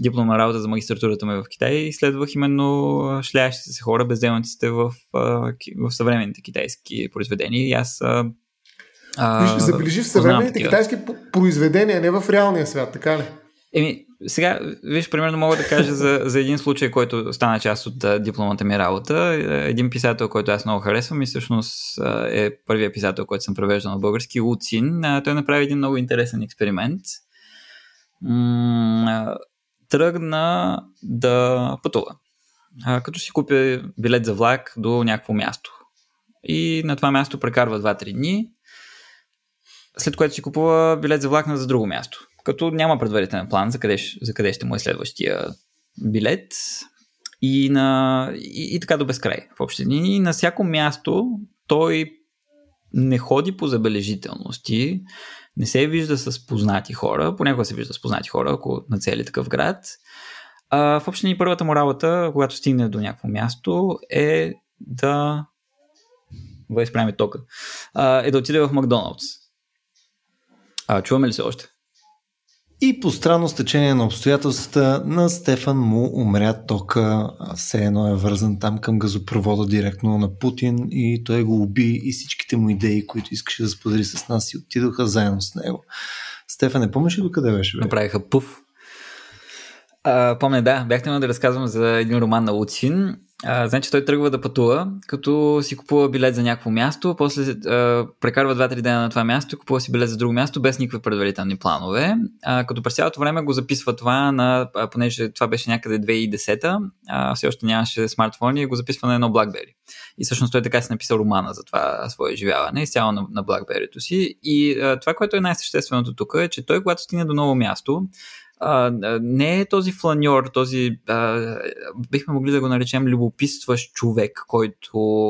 Speaker 2: дипломна работа за магистратурата ми в Китай изследвах именно шляящите се хора, безделниците в, в съвременните китайски произведения и аз
Speaker 3: а, Виж, забележи в съвременните китайски произведения, не в реалния свят, така ли?
Speaker 2: Еми, сега, виж, примерно мога да кажа за, за един случай, който стана част от дипломата ми работа. Един писател, който аз много харесвам и всъщност е първият писател, който съм превеждал на български, Луцин. Той направи един много интересен експеримент. Тръгна да пътува. Като си купи билет за влак до някакво място. И на това място прекарва 2-3 дни. след което си купува билет за влак за друго място. Като няма предварителен план за къде, за къде ще му е следващия билет. И, на, и, и така до безкрай в общи И на всяко място той не ходи по забележителности, не се вижда с познати хора, понякога се вижда с познати хора, ако на цели такъв град. А, в общи първата му работа, когато стигне до някакво място, е да изправим тока, а, е да отиде в Макдоналдс. А, чуваме ли се още?
Speaker 1: И по странно стечение на обстоятелствата на Стефан му умря тока, все едно е вързан там към газопровода директно на Путин и той го уби и всичките му идеи, които искаше да сподели с нас и отидоха заедно с него. Стефан, не помниш ли до къде беше?
Speaker 2: Бе? Направиха пуф. А, помня, да, бяхте да разказвам за един роман на Луцин значи той тръгва да пътува, като си купува билет за някакво място, после а, прекарва 2-3 дена на това място купува си билет за друго място без никакви предварителни планове. А, като през цялото време го записва това, на, а, понеже това беше някъде 2010-та, а, все още нямаше смартфони го записва на едно BlackBerry. И всъщност той така си написал романа за това свое изживяване, изцяло на, на BlackBerry-то си. И а, това, което е най-същественото тук е, че той, когато стигне до ново място, а, не е този фланьор, този, а, бихме могли да го наречем любопитстващ човек, който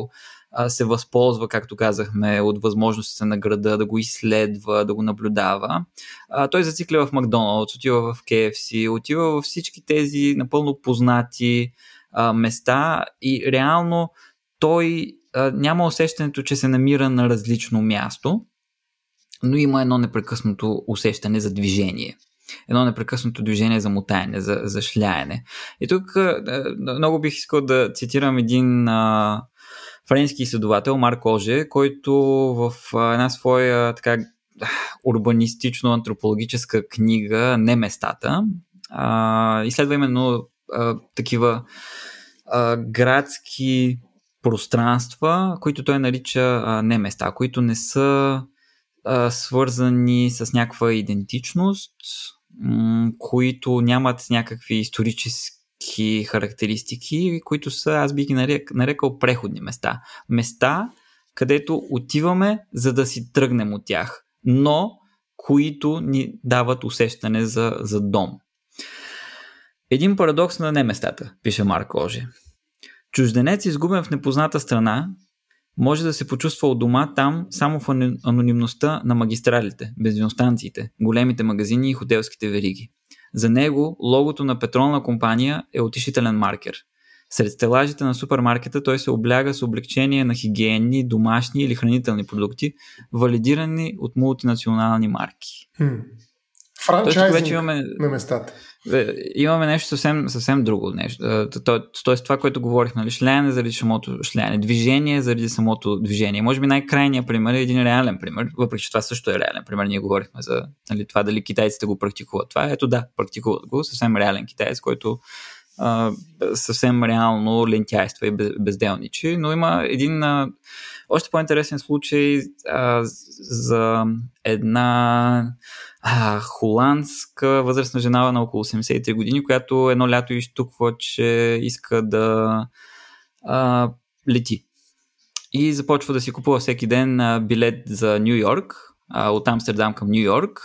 Speaker 2: а, се възползва, както казахме, от възможностите на града, да го изследва, да го наблюдава. А, той зацикля в Макдоналдс, отива в KFC, отива във всички тези напълно познати а, места и реално той а, няма усещането, че се намира на различно място, но има едно непрекъснато усещане за движение едно непрекъснато движение за мутаене, за, за шляене. И тук много бих искал да цитирам един а, френски изследовател, Марк Оже, който в а, една своя така урбанистично-антропологическа книга Не местата а, изследва именно а, такива а, градски пространства, които той нарича а, не места, които не са а, свързани с някаква идентичност, които нямат някакви исторически характеристики, които са, аз би ги нарек, нарекал преходни места. Места, където отиваме, за да си тръгнем от тях, но които ни дават усещане за, за дом. Един парадокс на неместата, пише Марк Оже. Чужденец, изгубен в непозната страна, може да се почувства от дома там само в анонимността на магистралите, бензиностанциите, големите магазини и хотелските вериги. За него логото на петролна компания е отишителен маркер. Сред стелажите на супермаркета той се обляга с облегчение на хигиенни, домашни или хранителни продукти, валидирани от мултинационални марки.
Speaker 3: Хм. Франчайзинг вече имаме... на местата.
Speaker 2: Е, имаме нещо съвсем, съвсем друго нещо. Тоест това, което говорих, нали, шляне заради самото шляне, движение заради самото движение. Може би най-крайният пример е един реален пример, въпреки че това също е реален пример. Ние говорихме за нали, това дали китайците го практикуват. Това ето да, практикуват го. Съвсем реален китаец, който а, съвсем реално лентяйства и безделничи, но има един а, още по-интересен случай а, за една а, холандска възрастна жена на около 83 години, която едно лято изтуква, че иска да а, лети. И започва да си купува всеки ден а, билет за Нью Йорк, от Амстердам към Нью Йорк,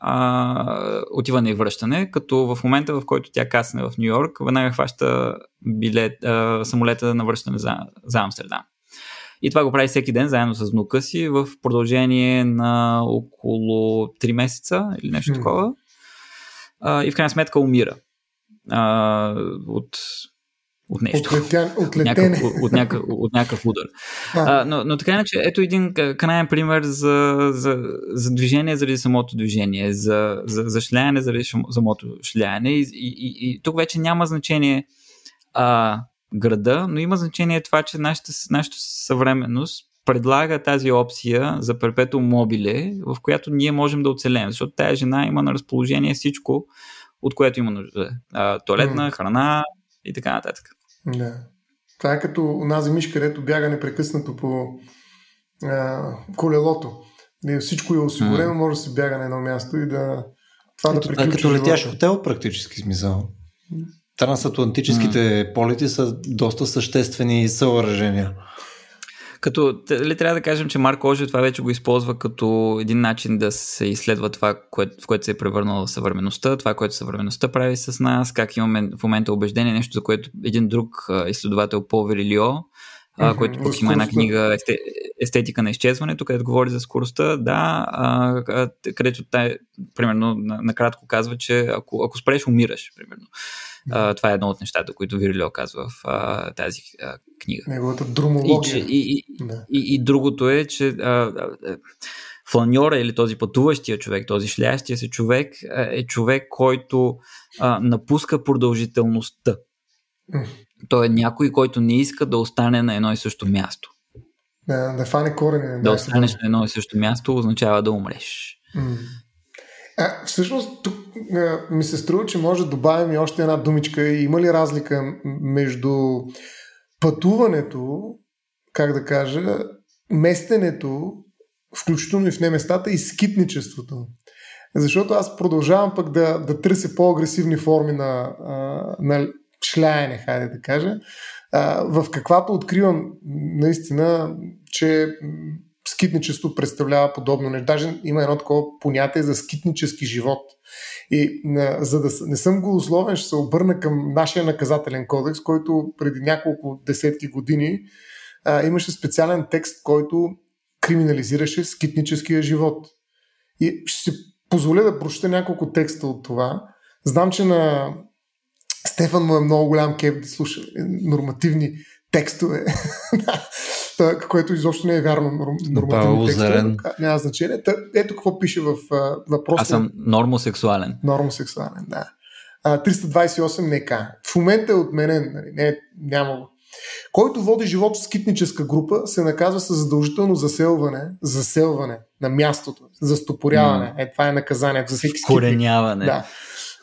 Speaker 2: а, отиване и връщане, като в момента, в който тя касне в Нью Йорк, веднага хваща билет, а, самолета на връщане за, за Амстердам. И това го прави всеки ден, заедно с внука си, в продължение на около 3 месеца или нещо такова. А, и в крайна сметка умира. А, от от нещо.
Speaker 3: Отлетя,
Speaker 2: от, някакъв, от, някакъв, от някакъв удар. А, но, но така иначе, ето един крайен пример за, за, за движение заради самото движение, за, за, за шляене заради самото шляене. И, и, и, и тук вече няма значение а, града, но има значение това, че нашата, нашата съвременност предлага тази опция за перпето мобиле, в която ние можем да оцелем, защото тази жена има на разположение всичко, от което има нужда. А, туалетна, храна и така нататък.
Speaker 3: Да. Това е като онази миш, където бяга непрекъснато по а, колелото. Всичко е осигурено, mm. може да се бяга на едно място и да
Speaker 1: това Ето, да приключи. Това е като летящ хотел, практически смисъл трансатлантическите mm. полети са доста съществени съоръжения.
Speaker 2: Като ли трябва да кажем, че Марк Ожи това вече го използва като един начин да се изследва това, кое, в което се е превърнала съвременността, това, което съвременността прави с нас, как имаме в момента убеждение, нещо, за което един друг изследовател, Пол Верилио, mm-hmm, който пък има една книга Естетика на изчезването, където говори за скоростта, да, където примерно накратко казва, че ако, ако спреш, умираш, примерно. А, това е едно от нещата, които Вирилио казва в а, тази а, книга.
Speaker 3: Неговата друмология.
Speaker 2: И, и, и, да. и, и другото е, че а, фланьора или този пътуващия човек, този шлящия се човек е човек, който а, напуска продължителността. Той е някой, който не иска да остане на едно и също място.
Speaker 3: Да, да фане корени.
Speaker 2: Да, да останеш на едно и също място означава да умреш.
Speaker 3: А, всъщност, тук а, ми се струва, че може да добавим и още една думичка. Има ли разлика между пътуването, как да кажа, местенето, включително и в неместата, и скитничеството? Защото аз продължавам пък да, да търся по-агресивни форми на, на шляене, хайде да кажа, в каквато откривам наистина, че скитничество представлява подобно нещо. Даже има едно такова понятие за скитнически живот. И за да не съм го условен, ще се обърна към нашия наказателен кодекс, който преди няколко десетки години а, имаше специален текст, който криминализираше скитническия живот. И ще си позволя да прочета няколко текста от това. Знам, че на Стефан му е много голям кеп да слуша нормативни текстове, което изобщо не е вярно. Нормативни текстове, няма значение. ето какво пише в въпроса.
Speaker 2: Аз съм нормосексуален.
Speaker 3: Нормосексуален, да. 328 НК. В момента е отменен, нали, не, няма го. Който води живот в скитническа група, се наказва с задължително заселване, заселване на мястото, застопоряване. Mm. Е, това е наказание за всеки
Speaker 2: скитник. Кореняване.
Speaker 3: Да.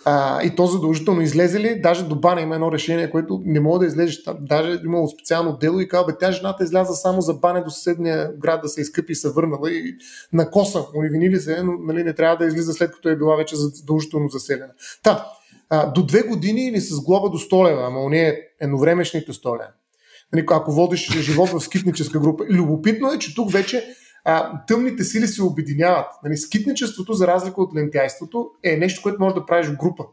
Speaker 3: А, и то задължително излезе ли, даже до бана има едно решение, което не мога да излезеш. Даже имало специално дело и казва, бе, тя жената изляза само за бане до съседния град да се изкъпи и се върнала и на коса, унивинили се, но нали, не трябва да излиза след като е била вече задължително заселена. Та, а, до две години или с глоба до 100 лева, ама уния едновремешните 100 лева. Нали, ако водиш живот в скитническа група. Любопитно е, че тук вече а, тъмните сили се обединяват. Нали, скитничеството, за разлика от лентяйството, е нещо, което може да правиш в група.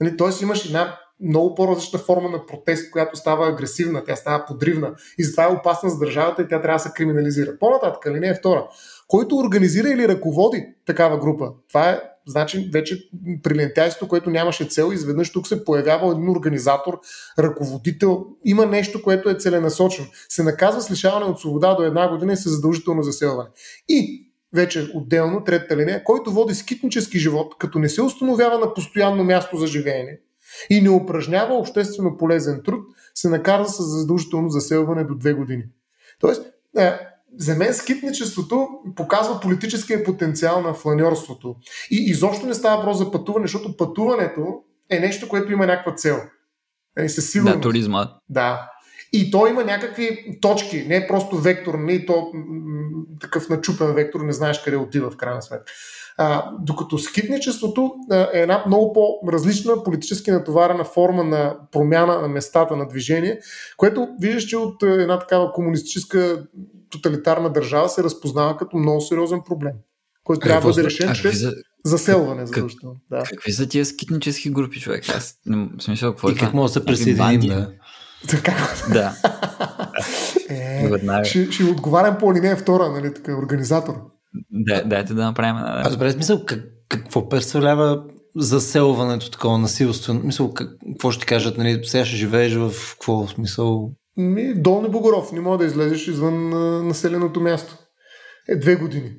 Speaker 3: Нали, Тоест имаш една много по-различна форма на протест, която става агресивна, тя става подривна и затова е опасна за държавата и тя трябва да се криминализира. По-нататък, е втора. Който организира или ръководи такава група, това е Значи вече при лентяйството, което нямаше цел, изведнъж тук се появява един организатор, ръководител, има нещо, което е целенасочено. Се наказва с лишаване от свобода до една година и се задължително заселване. И вече отделно, третата линия, който води скитнически живот, като не се установява на постоянно място за живеене и не упражнява обществено полезен труд, се наказва с задължително заселване до две години. Тоест, е, за мен скитничеството показва политическия потенциал на фланьорството. И изобщо не става въпрос за пътуване, защото пътуването е нещо, което има някаква цел. Е, със сигурност.
Speaker 2: Да, туризма.
Speaker 3: Да. И то има някакви точки, не е просто вектор, не е то такъв начупен вектор, не знаеш къде отива в крайна сметка. А, докато скитничеството е една много по-различна политически натоварена форма на промяна на местата на движение, което виждаш, че от една такава комунистическа тоталитарна държава се разпознава като много сериозен проблем, който трябва да бъде решен чрез за... заселване. Как,
Speaker 2: да. Какви са тия скитнически групи, човек? Аз не смисъл, какво
Speaker 1: е И как може да се присъединим, да?
Speaker 3: Така.
Speaker 2: Да.
Speaker 3: е, ще, ще отговарям по линия втора, нали, така, организатор.
Speaker 2: Да, дайте да направим. Да.
Speaker 1: А добре, смисъл, как, какво представлява заселването такова насилствено? Мисъл, какво ще кажат, нали, сега ще живееш в какво смисъл?
Speaker 3: Ми, Долни Богоров, не мога да излезеш извън населеното място. Е, две години.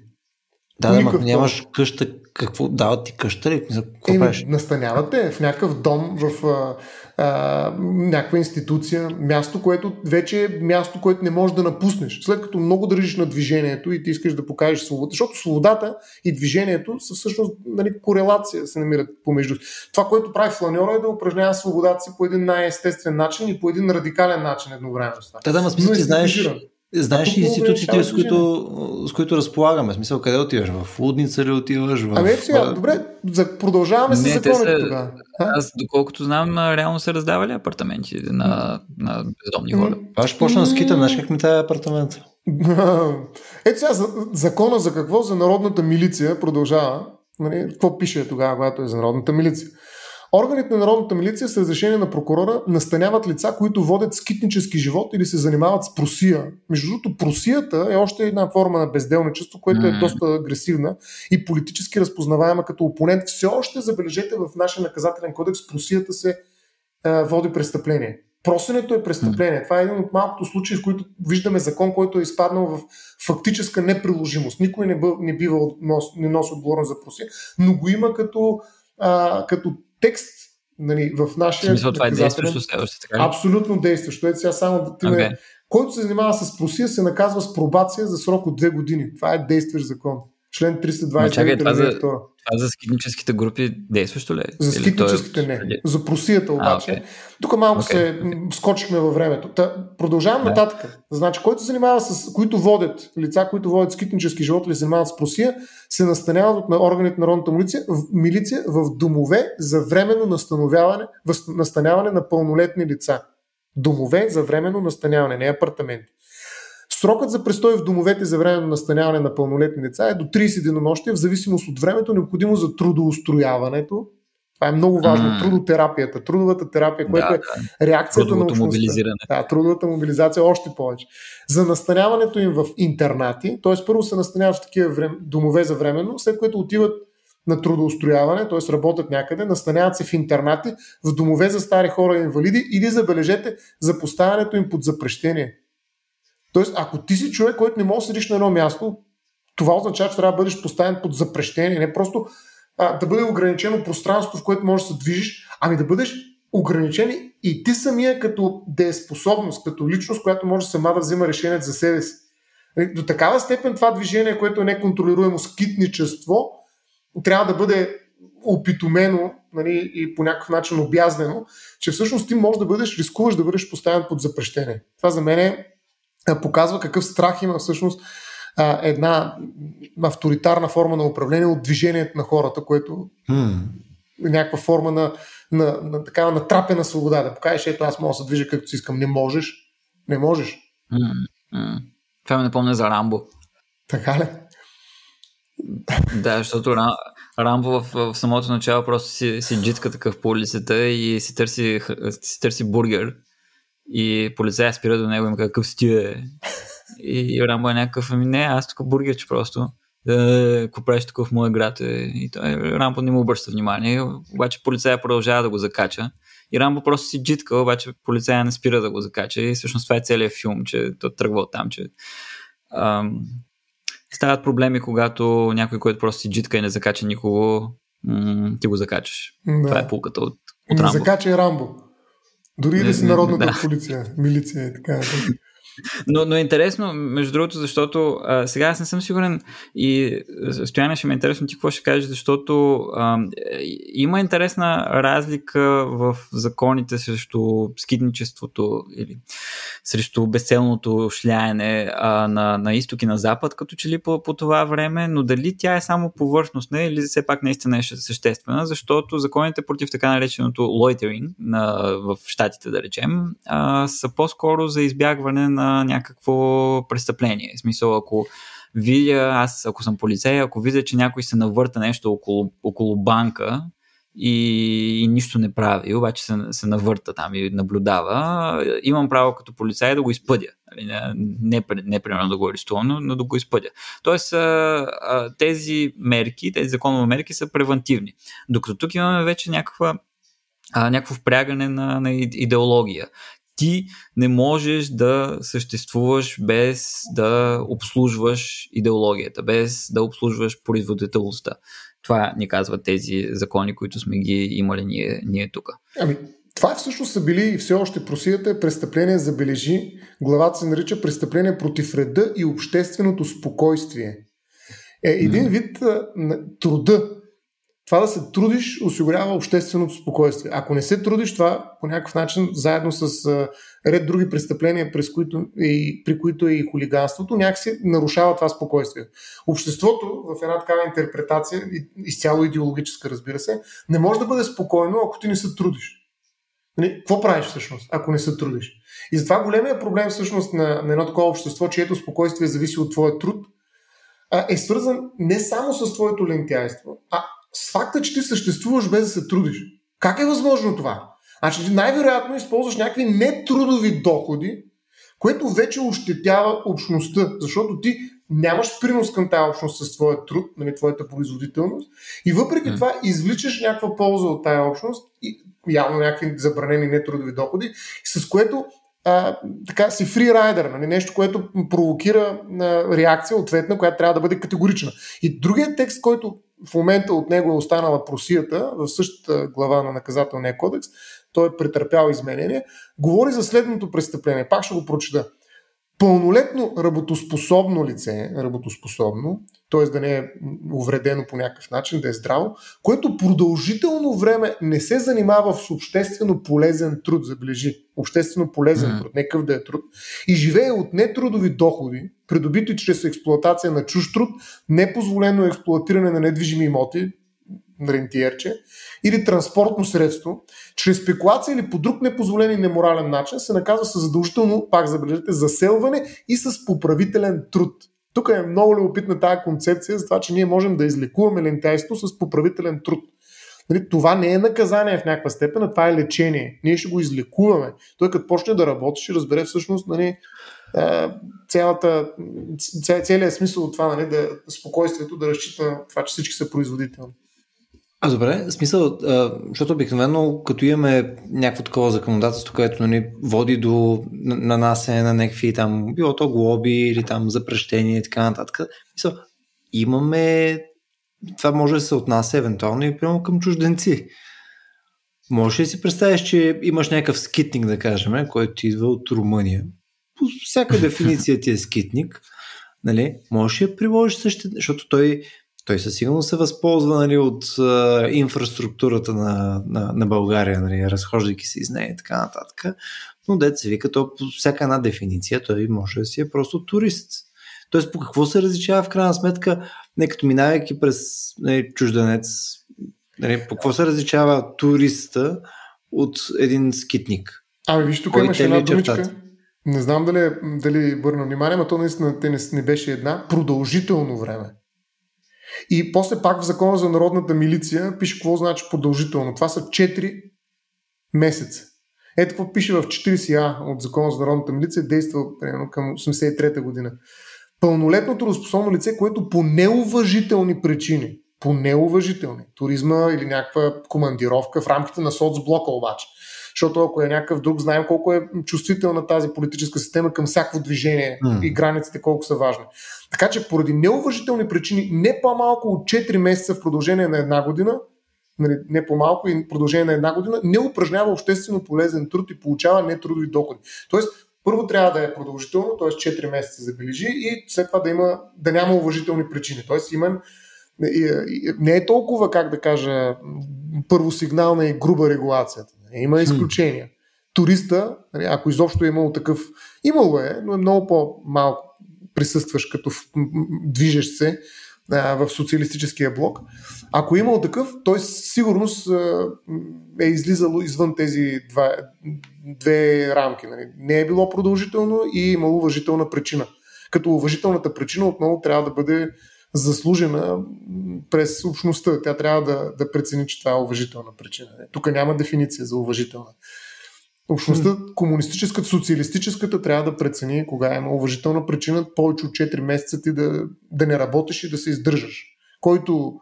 Speaker 1: Да, да, нямаш къща, какво дават ти къща ли? Какво
Speaker 3: Еми, настанявате в някакъв дом, в а, а, някаква институция, място, което вече е място, което не можеш да напуснеш. След като много държиш на движението и ти искаш да покажеш свобода, защото свободата и движението са всъщност нали, корелация, се намират помежду. Това, което прави фланьора е да упражнява свободата си по един най-естествен начин и по един радикален начин едновременно.
Speaker 1: Да, да, ма смисъл, ти знаеш, Знаеш ли институциите, с които, с които разполагаме? Смисъл, къде отиваш? В Лудница ли отиваш? В...
Speaker 3: Ами сега, добре, продължаваме с законите тогава.
Speaker 2: Аз, доколкото знам, реално са раздавали апартаменти на, на бездомни хора.
Speaker 1: Аз ще почна да скитам, знаеш как ми тая апартамент?
Speaker 3: Ето сега закона за какво? За народната милиция продължава. Нали, какво пише тогава, когато е за народната милиция? Органите на Народната милиция с разрешение на прокурора настаняват лица, които водят скитнически живот или се занимават с просия. Между другото, просията е още една форма на безделничество, което е доста агресивна и политически разпознаваема като опонент. Все още, забележете, в нашия наказателен кодекс просията се а, води престъпление. Просенето е престъпление. Това е един от малкото случаи, в които виждаме закон, който е изпаднал в фактическа неприложимост. Никой не, не бива не носи отговорност за просия, но го има като, а, като текст нали, в нашия.
Speaker 2: Смисъл, това е действащо още така.
Speaker 3: Абсолютно действащо. Ето сега само да ти okay. Който се занимава с просия, се наказва с пробация за срок от две години. Това е действащ закон. Член 320.
Speaker 2: Чакай, това, за, това за скидническите групи действащо ли е?
Speaker 3: За е... не. За просията обаче. А, okay. Тук малко okay. се скочихме във времето. Та, продължавам да. нататък. Значи, който се занимава с, които водят, лица, които водят скитнически живот или се занимават с просия, се настаняват от органите на народната милиция, в, милиция в домове за временно настановяване, настаняване на пълнолетни лица. Домове за временно настаняване, не апартаменти. Срокът за престой в домовете за време на настаняване на пълнолетни деца е до 30 денонощия, в зависимост от времето, необходимо за трудоустрояването. Това е много важно. Mm. Трудотерапията, трудовата терапия, което да, е реакцията
Speaker 2: на общността.
Speaker 3: Да, трудовата мобилизация още повече. За настаняването им в интернати, т.е. първо се настаняват в такива врем... домове за временно, след което отиват на трудоустрояване, т.е. работят някъде, настаняват се в интернати, в домове за стари хора и инвалиди или забележете за поставянето им под запрещение. Тоест, ако ти си човек, който не може да седиш на едно място, това означава, че трябва да бъдеш поставен под запрещение, не просто а, да бъде ограничено пространство, в което можеш да се движиш, ами да бъдеш ограничен и ти самия като дееспособност, като личност, която може сама да взима решение за себе си. Нали, до такава степен това движение, което е неконтролируемо скитничество, трябва да бъде опитомено нали, и по някакъв начин обязнено, че всъщност ти можеш да бъдеш, рискуваш да бъдеш поставен под запрещение. Това за мен е показва какъв страх има всъщност една авторитарна форма на управление от движението на хората, което е някаква форма на, на, на такава натрапена свобода. Да покажеш, ето аз мога да се движа както си искам. Не можеш. Не можеш.
Speaker 2: Mm-hmm. Това ме напомня за Рамбо.
Speaker 3: Така ли?
Speaker 2: да, защото Рамбо в, в самото начало просто си, си джитка такъв по улицата и си търси, си търси бургер и полицая спира до него и му какъв си е? И, Рамбо е някакъв, ами не, аз тук бургерче просто. Ако правиш тук в моя град. Е, и той, Рамбо не му обръща внимание, обаче полицая продължава да го закача. И Рамбо просто си джитка, обаче полицая не спира да го закача. И всъщност това е целият филм, че той тръгва от там, че ам, стават проблеми, когато някой, който просто си джитка и не закача никого, м- ти го закачаш. Да. Това е пулката от, от
Speaker 3: Рамбо. Не закача Рамбо. Дори и да си народната да. полиция, милиция и така.
Speaker 2: Но, но е интересно, между другото, защото а, сега аз не съм сигурен и Стояне ще ме е интересно ти какво ще кажеш, защото а, има интересна разлика в законите срещу скидничеството или срещу безцелното шляене а, на, на изток и на запад, като че ли по, по това време, но дали тя е само повърхностна или все пак наистина е съществена, защото законите против така нареченото на, в щатите, да речем, а, са по-скоро за избягване на някакво престъпление. В смисъл, ако видя, аз ако съм полицей, ако видя, че някой се навърта нещо около, около банка и, и нищо не прави, обаче се, се навърта там и наблюдава, имам право като полицай да го изпъдя. Нали, не, не, не примерно да го арестувам, но, но да го изпъдя. Тоест тези мерки, тези законови мерки са превентивни. Докато тук имаме вече някаква а, някакво впрягане на, на идеология ти не можеш да съществуваш без да обслужваш идеологията, без да обслужваш производителността. Това ни казват тези закони, които сме ги имали ние, ние тук.
Speaker 3: Ами, това всъщност са били и все още просията е престъпление, забележи. Главата се нарича престъпление против реда и общественото спокойствие. Е, един вид труда, това да се трудиш осигурява общественото спокойствие. Ако не се трудиш, това по някакъв начин, заедно с а, ред други престъпления, през които и, при които е и хулиганството, някакси нарушава това спокойствие. Обществото в една такава интерпретация, изцяло идеологическа, разбира се, не може да бъде спокойно, ако ти не се трудиш. Нали, какво правиш всъщност, ако не се трудиш? И затова големия проблем всъщност на, на едно такова общество, чието спокойствие зависи от твоя труд, е свързан не само с твоето лентяйство, а с факта, че ти съществуваш без да се трудиш. Как е възможно това? Значи ти най-вероятно използваш някакви нетрудови доходи, което вече ощетява общността, защото ти нямаш принос към тази общност с твоя труд, нали, твоята производителност и въпреки mm. това извличаш някаква полза от тази общност и явно някакви забранени нетрудови доходи, с което а, така си фрирайдер, нали, нещо, което провокира а, реакция ответна, която трябва да бъде категорична. И другият текст, който в момента от него е останала просията в същата глава на наказателния кодекс, той е претърпял изменение, говори за следното престъпление. Пак ще го прочета. Пълнолетно работоспособно лице, работоспособно, т.е. да не е увредено по някакъв начин, да е здраво, което продължително време не се занимава с обществено полезен труд, забележи, обществено полезен mm. труд, некъв да е труд, и живее от нетрудови доходи, придобити чрез експлуатация на чуж труд, непозволено експлуатиране на недвижими имоти, рентиерче, или транспортно средство, чрез спекулация или по друг непозволен и неморален начин се наказва с задължително, пак забележете, заселване и с поправителен труд. Тук е много любопитна тази концепция за това, че ние можем да излекуваме лентайство с поправителен труд. Нали, това не е наказание в някаква степен, а това е лечение. Ние ще го излекуваме. Той като почне да работи, ще разбере всъщност нали, цялата, целият смисъл от това, нали, да, спокойствието да разчита това, че всички са производителни.
Speaker 1: А, добре, смисъл, а, защото обикновено като имаме някакво такова законодателство, което нали, води до нанасене на някакви там, било то глоби или там запрещения и така нататък, смисъл, имаме това може да се отнася евентуално и прямо към чужденци. Може ли си представиш, че имаш някакъв скитник, да кажем, който идва от Румъния? По всяка дефиниция ти е скитник. Нали? Можеш ли да приложиш същите, защото той той със сигурност се възползва нали, от а, инфраструктурата на, на, на България, нали, разхождайки се из нея и така нататък. Но се вика, то по всяка една дефиниция той може да си е просто турист. Тоест по какво се различава в крайна сметка, не като минавайки през нали, чужденец, нали, по какво се различава туриста от един скитник?
Speaker 3: Ами виж, тук имаше една думичка. Не знам дали, дали бърна внимание, но то наистина не, не беше една. Продължително време. И после пак в закона за народната милиция пише какво значи продължително. Това са 4 месеца. Ето какво пише в 40А от закона за народната милиция, действа примерно към 83-та година. Пълнолетното разпособно лице, което по неуважителни причини, по неуважителни, туризма или някаква командировка в рамките на соцблока обаче, защото ако е някакъв друг, знаем колко е чувствителна тази политическа система към всяко движение mm. и границите колко са важни. Така че поради неуважителни причини, не по-малко от 4 месеца в продължение на една година, нали, не по-малко и в продължение на една година, не упражнява обществено полезен труд и получава нетрудови доходи. Тоест, първо трябва да е продължително, т.е. 4 месеца забележи и след това да, има, да няма уважителни причини. Тоест, има, не е толкова, как да кажа, първосигнална и груба регулацията. Има изключения. Туриста, нали, ако изобщо е имало такъв, имало е, но е много по-малко присъстваш като движещ се а, в социалистическия блок. Ако е имал такъв, той сигурност е излизало извън тези два, две рамки. Нали. Не е било продължително и е имало уважителна причина. Като уважителната причина отново трябва да бъде заслужена през общността. Тя трябва да, да прецени, че това е уважителна причина. Тук няма дефиниция за уважителна. Общността, комунистическата, социалистическата, трябва да прецени кога има уважителна причина повече от 4 месеца ти да, да не работиш и да се издържаш. Който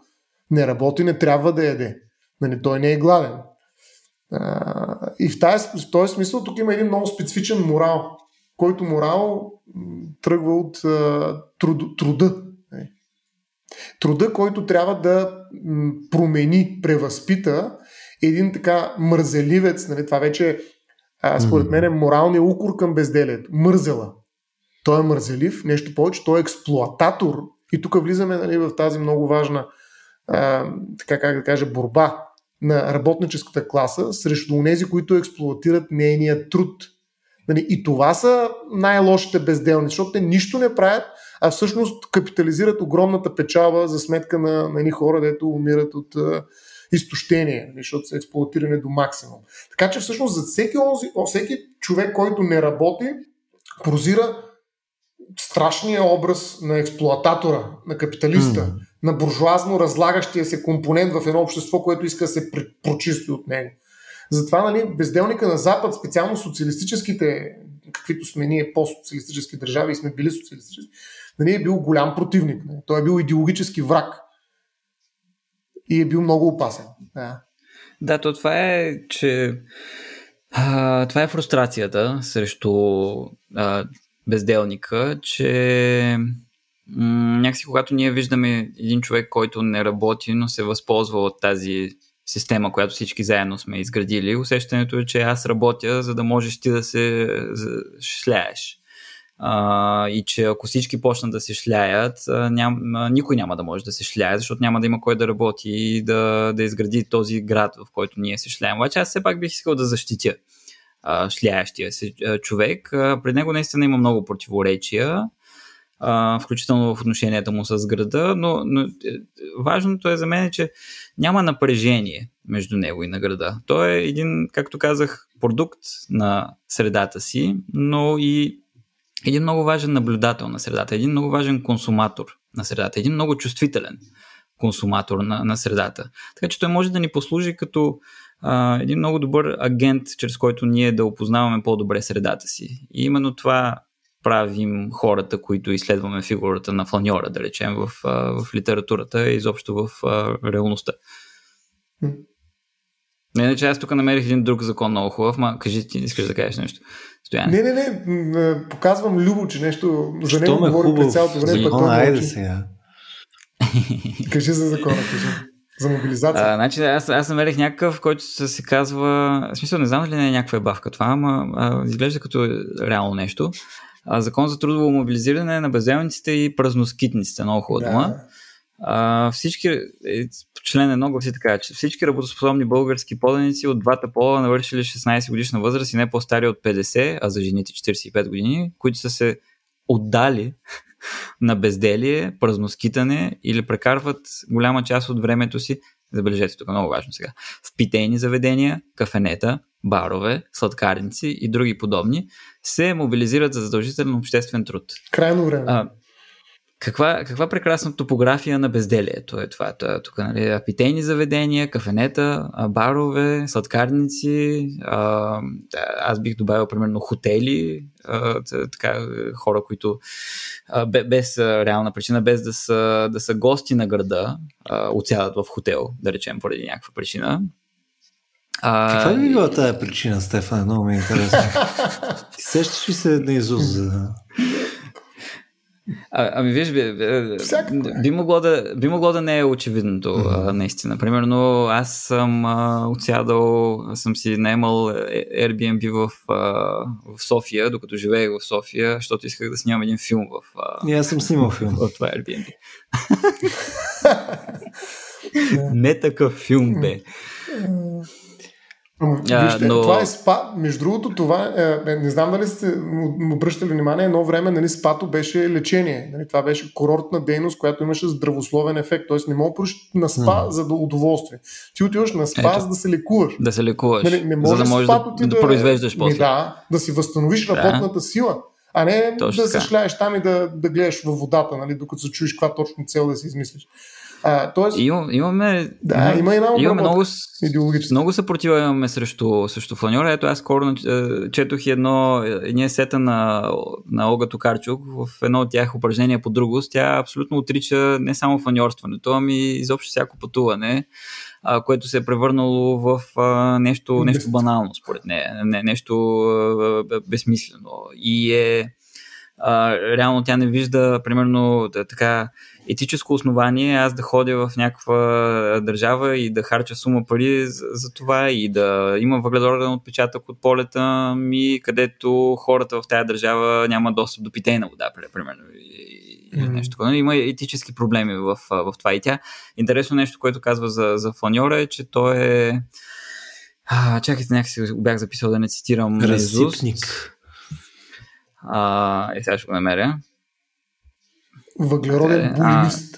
Speaker 3: не работи, не трябва да яде. Нали, той не е гладен. А, и в, тази, в този смисъл тук има един много специфичен морал, който морал тръгва от а, труд, труда. Нали. Труда, който трябва да промени, превъзпита един така мързеливец, нали, това вече е а, според мен е моралния укор към безделието. Мързела. Той е мързелив, нещо повече, той е експлуататор. И тук влизаме нали, в тази много важна, а, така как да кажа, борба на работническата класа срещу тези, които експлуатират нейния труд. Нали, и това са най-лошите безделни, защото те нищо не правят, а всъщност капитализират огромната печалба за сметка на, на едни хора, дето умират от изтощение, защото са експлуатирани до максимум. Така че всъщност за всеки, онзи, всеки човек, който не работи, прозира страшния образ на експлуататора, на капиталиста, mm. на буржуазно разлагащия се компонент в едно общество, което иска да се прочисти от него. Затова нали, безделника на Запад, специално социалистическите, каквито сме ние постсоциалистически държави и сме били социалистически, нали, е бил голям противник. Нали. Той е бил идеологически враг. И е бил много опасен. Да,
Speaker 2: да то това е, че а, това е фрустрацията срещу а, безделника, че м- някакси когато ние виждаме един човек, който не работи, но се възползва от тази система, която всички заедно сме изградили, усещането е, че аз работя, за да можеш ти да се шляеш. А, и че ако всички почнат да се шляят, ням, никой няма да може да се шляе, защото няма да има кой да работи и да, да изгради този град, в който ние се шляем. Обаче аз все пак бих искал да защитя а, шляящия се човек. А, пред него наистина има много противоречия, а, включително в отношенията му с града, но, но е, важното е за мен, че няма напрежение между него и на града. Той е един, както казах, продукт на средата си, но и един много важен наблюдател на средата, един много важен консуматор на средата, един много чувствителен консуматор на, на средата. Така че той може да ни послужи като а, един много добър агент, чрез който ние да опознаваме по-добре средата си. И именно това правим хората, които изследваме фигурата на фланьора, да речем, в, в литературата и изобщо в реалността. Не, не, че аз тук намерих един друг закон много хубав, ма кажи ти, искаш да кажеш нещо.
Speaker 3: Стояне. Не, не, не, показвам Любо, че нещо за него говори през цялото време.
Speaker 1: Закона, айде сега.
Speaker 3: кажи за закона, кажи. За мобилизация.
Speaker 2: А, значи, аз, аз намерих някакъв, който се казва. В смисъл, не знам дали не е някаква бавка това, ама а, изглежда като реално нещо. А, закон за трудово мобилизиране на безделниците и празноскитниците. Много хубава дума. А, всички, е, член едно гласи така, че всички работоспособни български поданици от двата пола навършили 16 годишна възраст и не по-стари от 50, а за жените 45 години, които са се отдали на безделие, празноскитане или прекарват голяма част от времето си, забележете тук много важно сега, в питейни заведения, кафенета, барове, сладкарници и други подобни, се мобилизират за задължителен обществен труд.
Speaker 3: Крайно време. А,
Speaker 2: каква, каква прекрасна топография на безделието е това. това тук, нали, питейни заведения, кафенета, барове, сладкарници, а, аз бих добавил примерно хотели, а, така, хора, които а, без реална причина, без да са, да са гости на града, а, отсядат в хотел, да речем, поради някаква причина.
Speaker 1: А... Каква би била тази причина, Стефан? Много ми е интересно. Сещаш ли се на Изус за...
Speaker 2: А, ами виж, би, би, могло да, би могло да не е очевидното, mm-hmm. наистина. Примерно, аз съм а, отсядал, съм си наемал е, Airbnb в, а, в София, докато живеех в София, защото исках да снимам един филм в...
Speaker 1: А, И аз съм снимал филм.
Speaker 2: В това Airbnb. не такъв филм, бе.
Speaker 3: Вижте, но... това е спа. Между другото, това е, е не знам дали сте обръщали внимание, едно време нали, спато беше лечение. Нали, това беше курортна дейност, която имаше здравословен ефект. Тоест не мога да на спа mm. за да удоволствие. Ти отиваш на спа, Ето, за да се лекуваш.
Speaker 2: Да се лекуваш. Нали, не можеш за да можеш да, да, да, произвеждаш после.
Speaker 3: Да, да си възстановиш да. работната сила. А не Точно да се шляеш там и да, да гледаш във водата, нали, докато се чуеш каква точно цел да си измислиш.
Speaker 2: А, тоест, Им, имаме,
Speaker 3: да, има една
Speaker 2: имаме много, много съпротива имаме срещу, срещу фланьора. Ето аз скоро е, четох едно, едния сета на, на Ога Токарчук в едно от тях упражнения по другост. Тя абсолютно отрича не само фланьорстването, ами изобщо всяко пътуване а, което се е превърнало в а, нещо, нещо банално, според нея, не, нещо а, безсмислено. И е а, реално тя не вижда, примерно, така етическо основание аз да ходя в някаква държава и да харча сума пари за, за това и да има въглероден отпечатък от полета ми, където хората в тази държава няма достъп до питейна вода, примерно. И, mm-hmm. нещо такова. Има етически проблеми в, в това. И тя, интересно нещо, което казва за, за фланьора е, че той е а, чакайте, някакси бях записал да не цитирам.
Speaker 1: Разсипник.
Speaker 2: А, е, сега ще го намеря.
Speaker 3: Въглероден булимист.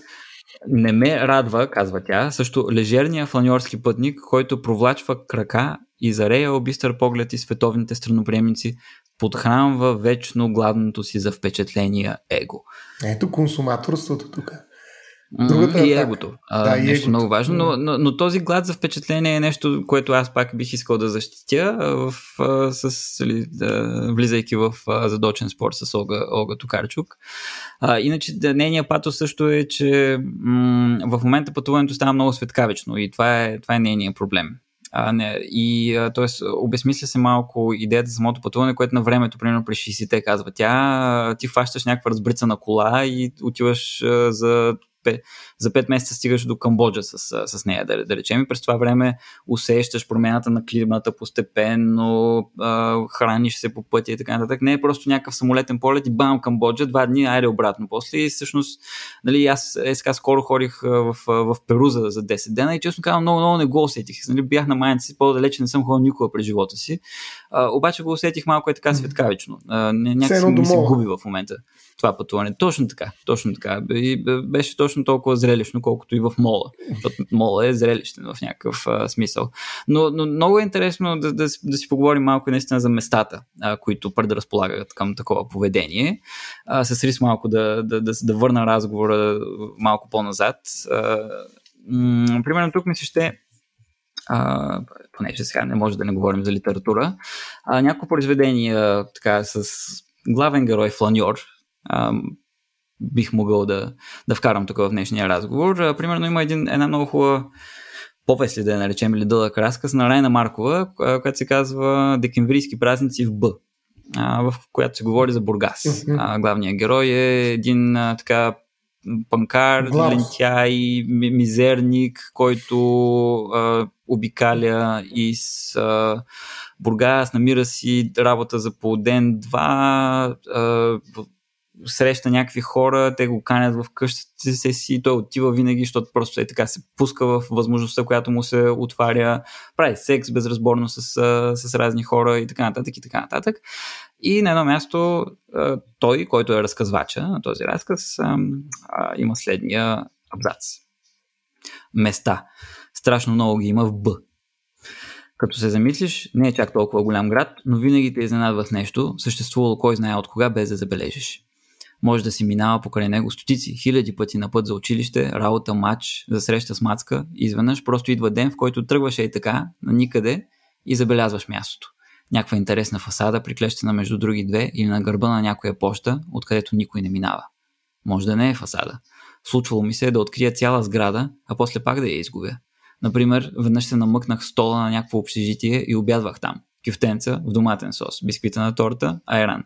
Speaker 2: Не ме радва, казва тя, също лежерния фланьорски пътник, който провлачва крака и зарея бистър поглед и световните страноприемници, подхранва вечно гладното си за впечатления его.
Speaker 3: Ето консуматорството тук.
Speaker 2: Другата и егото. А, да, нещо егото. много важно, но, но, но този глад за впечатление е нещо, което аз пак бих искал да защитя, в, а, с, ли, да, влизайки в а, задочен спор с Олга, Олга Токарчук. А, иначе да, нейният патос също е, че м- в момента пътуването става много светкавично и това е, това е нейният проблем. А, не, и т.е. обесмисля се малко идеята за самото пътуване, което на времето, примерно при 60-те казва тя, ти фащаш някаква разбрица на кола и отиваш а, за за 5 месеца стигаш до Камбоджа с, с нея, да, да речем. И през това време усещаш промената на климата постепенно, а, храниш се по пътя и така нататък. Не е просто някакъв самолетен полет и бам, Камбоджа, два дни, айде обратно. После и всъщност, нали, аз е, сега скоро ходих в, в Перу за, за 10 дена и честно казвам, много, много не го усетих. Нали, бях на майната си, по-далече не съм ходил никога през живота си. А, обаче го усетих малко е така светкавично. А, някакси ми се губи в момента това пътуване. Точно така, точно така. И беше точно толкова зрелищно, колкото и в мола. Мола е зрелищен в някакъв а, смисъл. Но, но много е интересно да, да, да си поговорим малко наистина за местата, а, които предразполагат към такова поведение. А, с риск малко да, да, да, да върна разговора малко по-назад. А, м- примерно тук ми се ще а, понеже сега не може да не говорим за литература, а, няколко произведения така с главен герой Фланьор, бих могъл да, да вкарам тук в днешния разговор. А, примерно има един, една много хубава повест ли да я наречем или дълъг разказ на Райна Маркова, която се казва Декемврийски празници в Б, в която се говори за Бургас. А, главният герой е един така панкар, лентяй, мизерник, който а, обикаля из а, Бургас, намира си работа за по ден-два, среща някакви хора, те го канят в къщата си, той отива винаги, защото просто е така се пуска в възможността, която му се отваря, прави секс безразборно с, с разни хора и така нататък и така нататък. И на едно място той, който е разказвача на този разказ, има следния абзац. Места. Страшно много ги има в Б. Като се замислиш, не е чак толкова голям град, но винаги те изненадва с нещо, съществувало кой знае от кога, без да забележиш. Може да си минава покрай него стотици, хиляди пъти на път за училище, работа, матч, за среща с мацка. Изведнъж просто идва ден, в който тръгваш и така, на никъде и забелязваш мястото. Някаква интересна фасада, приклещена между други две или на гърба на някоя поща, откъдето никой не минава. Може да не е фасада. Случвало ми се да открия цяла сграда, а после пак да я изгубя. Например, веднъж се намъкнах стола на някакво общежитие и обядвах там. Кюфтенца в доматен сос, бисквита на торта, айран.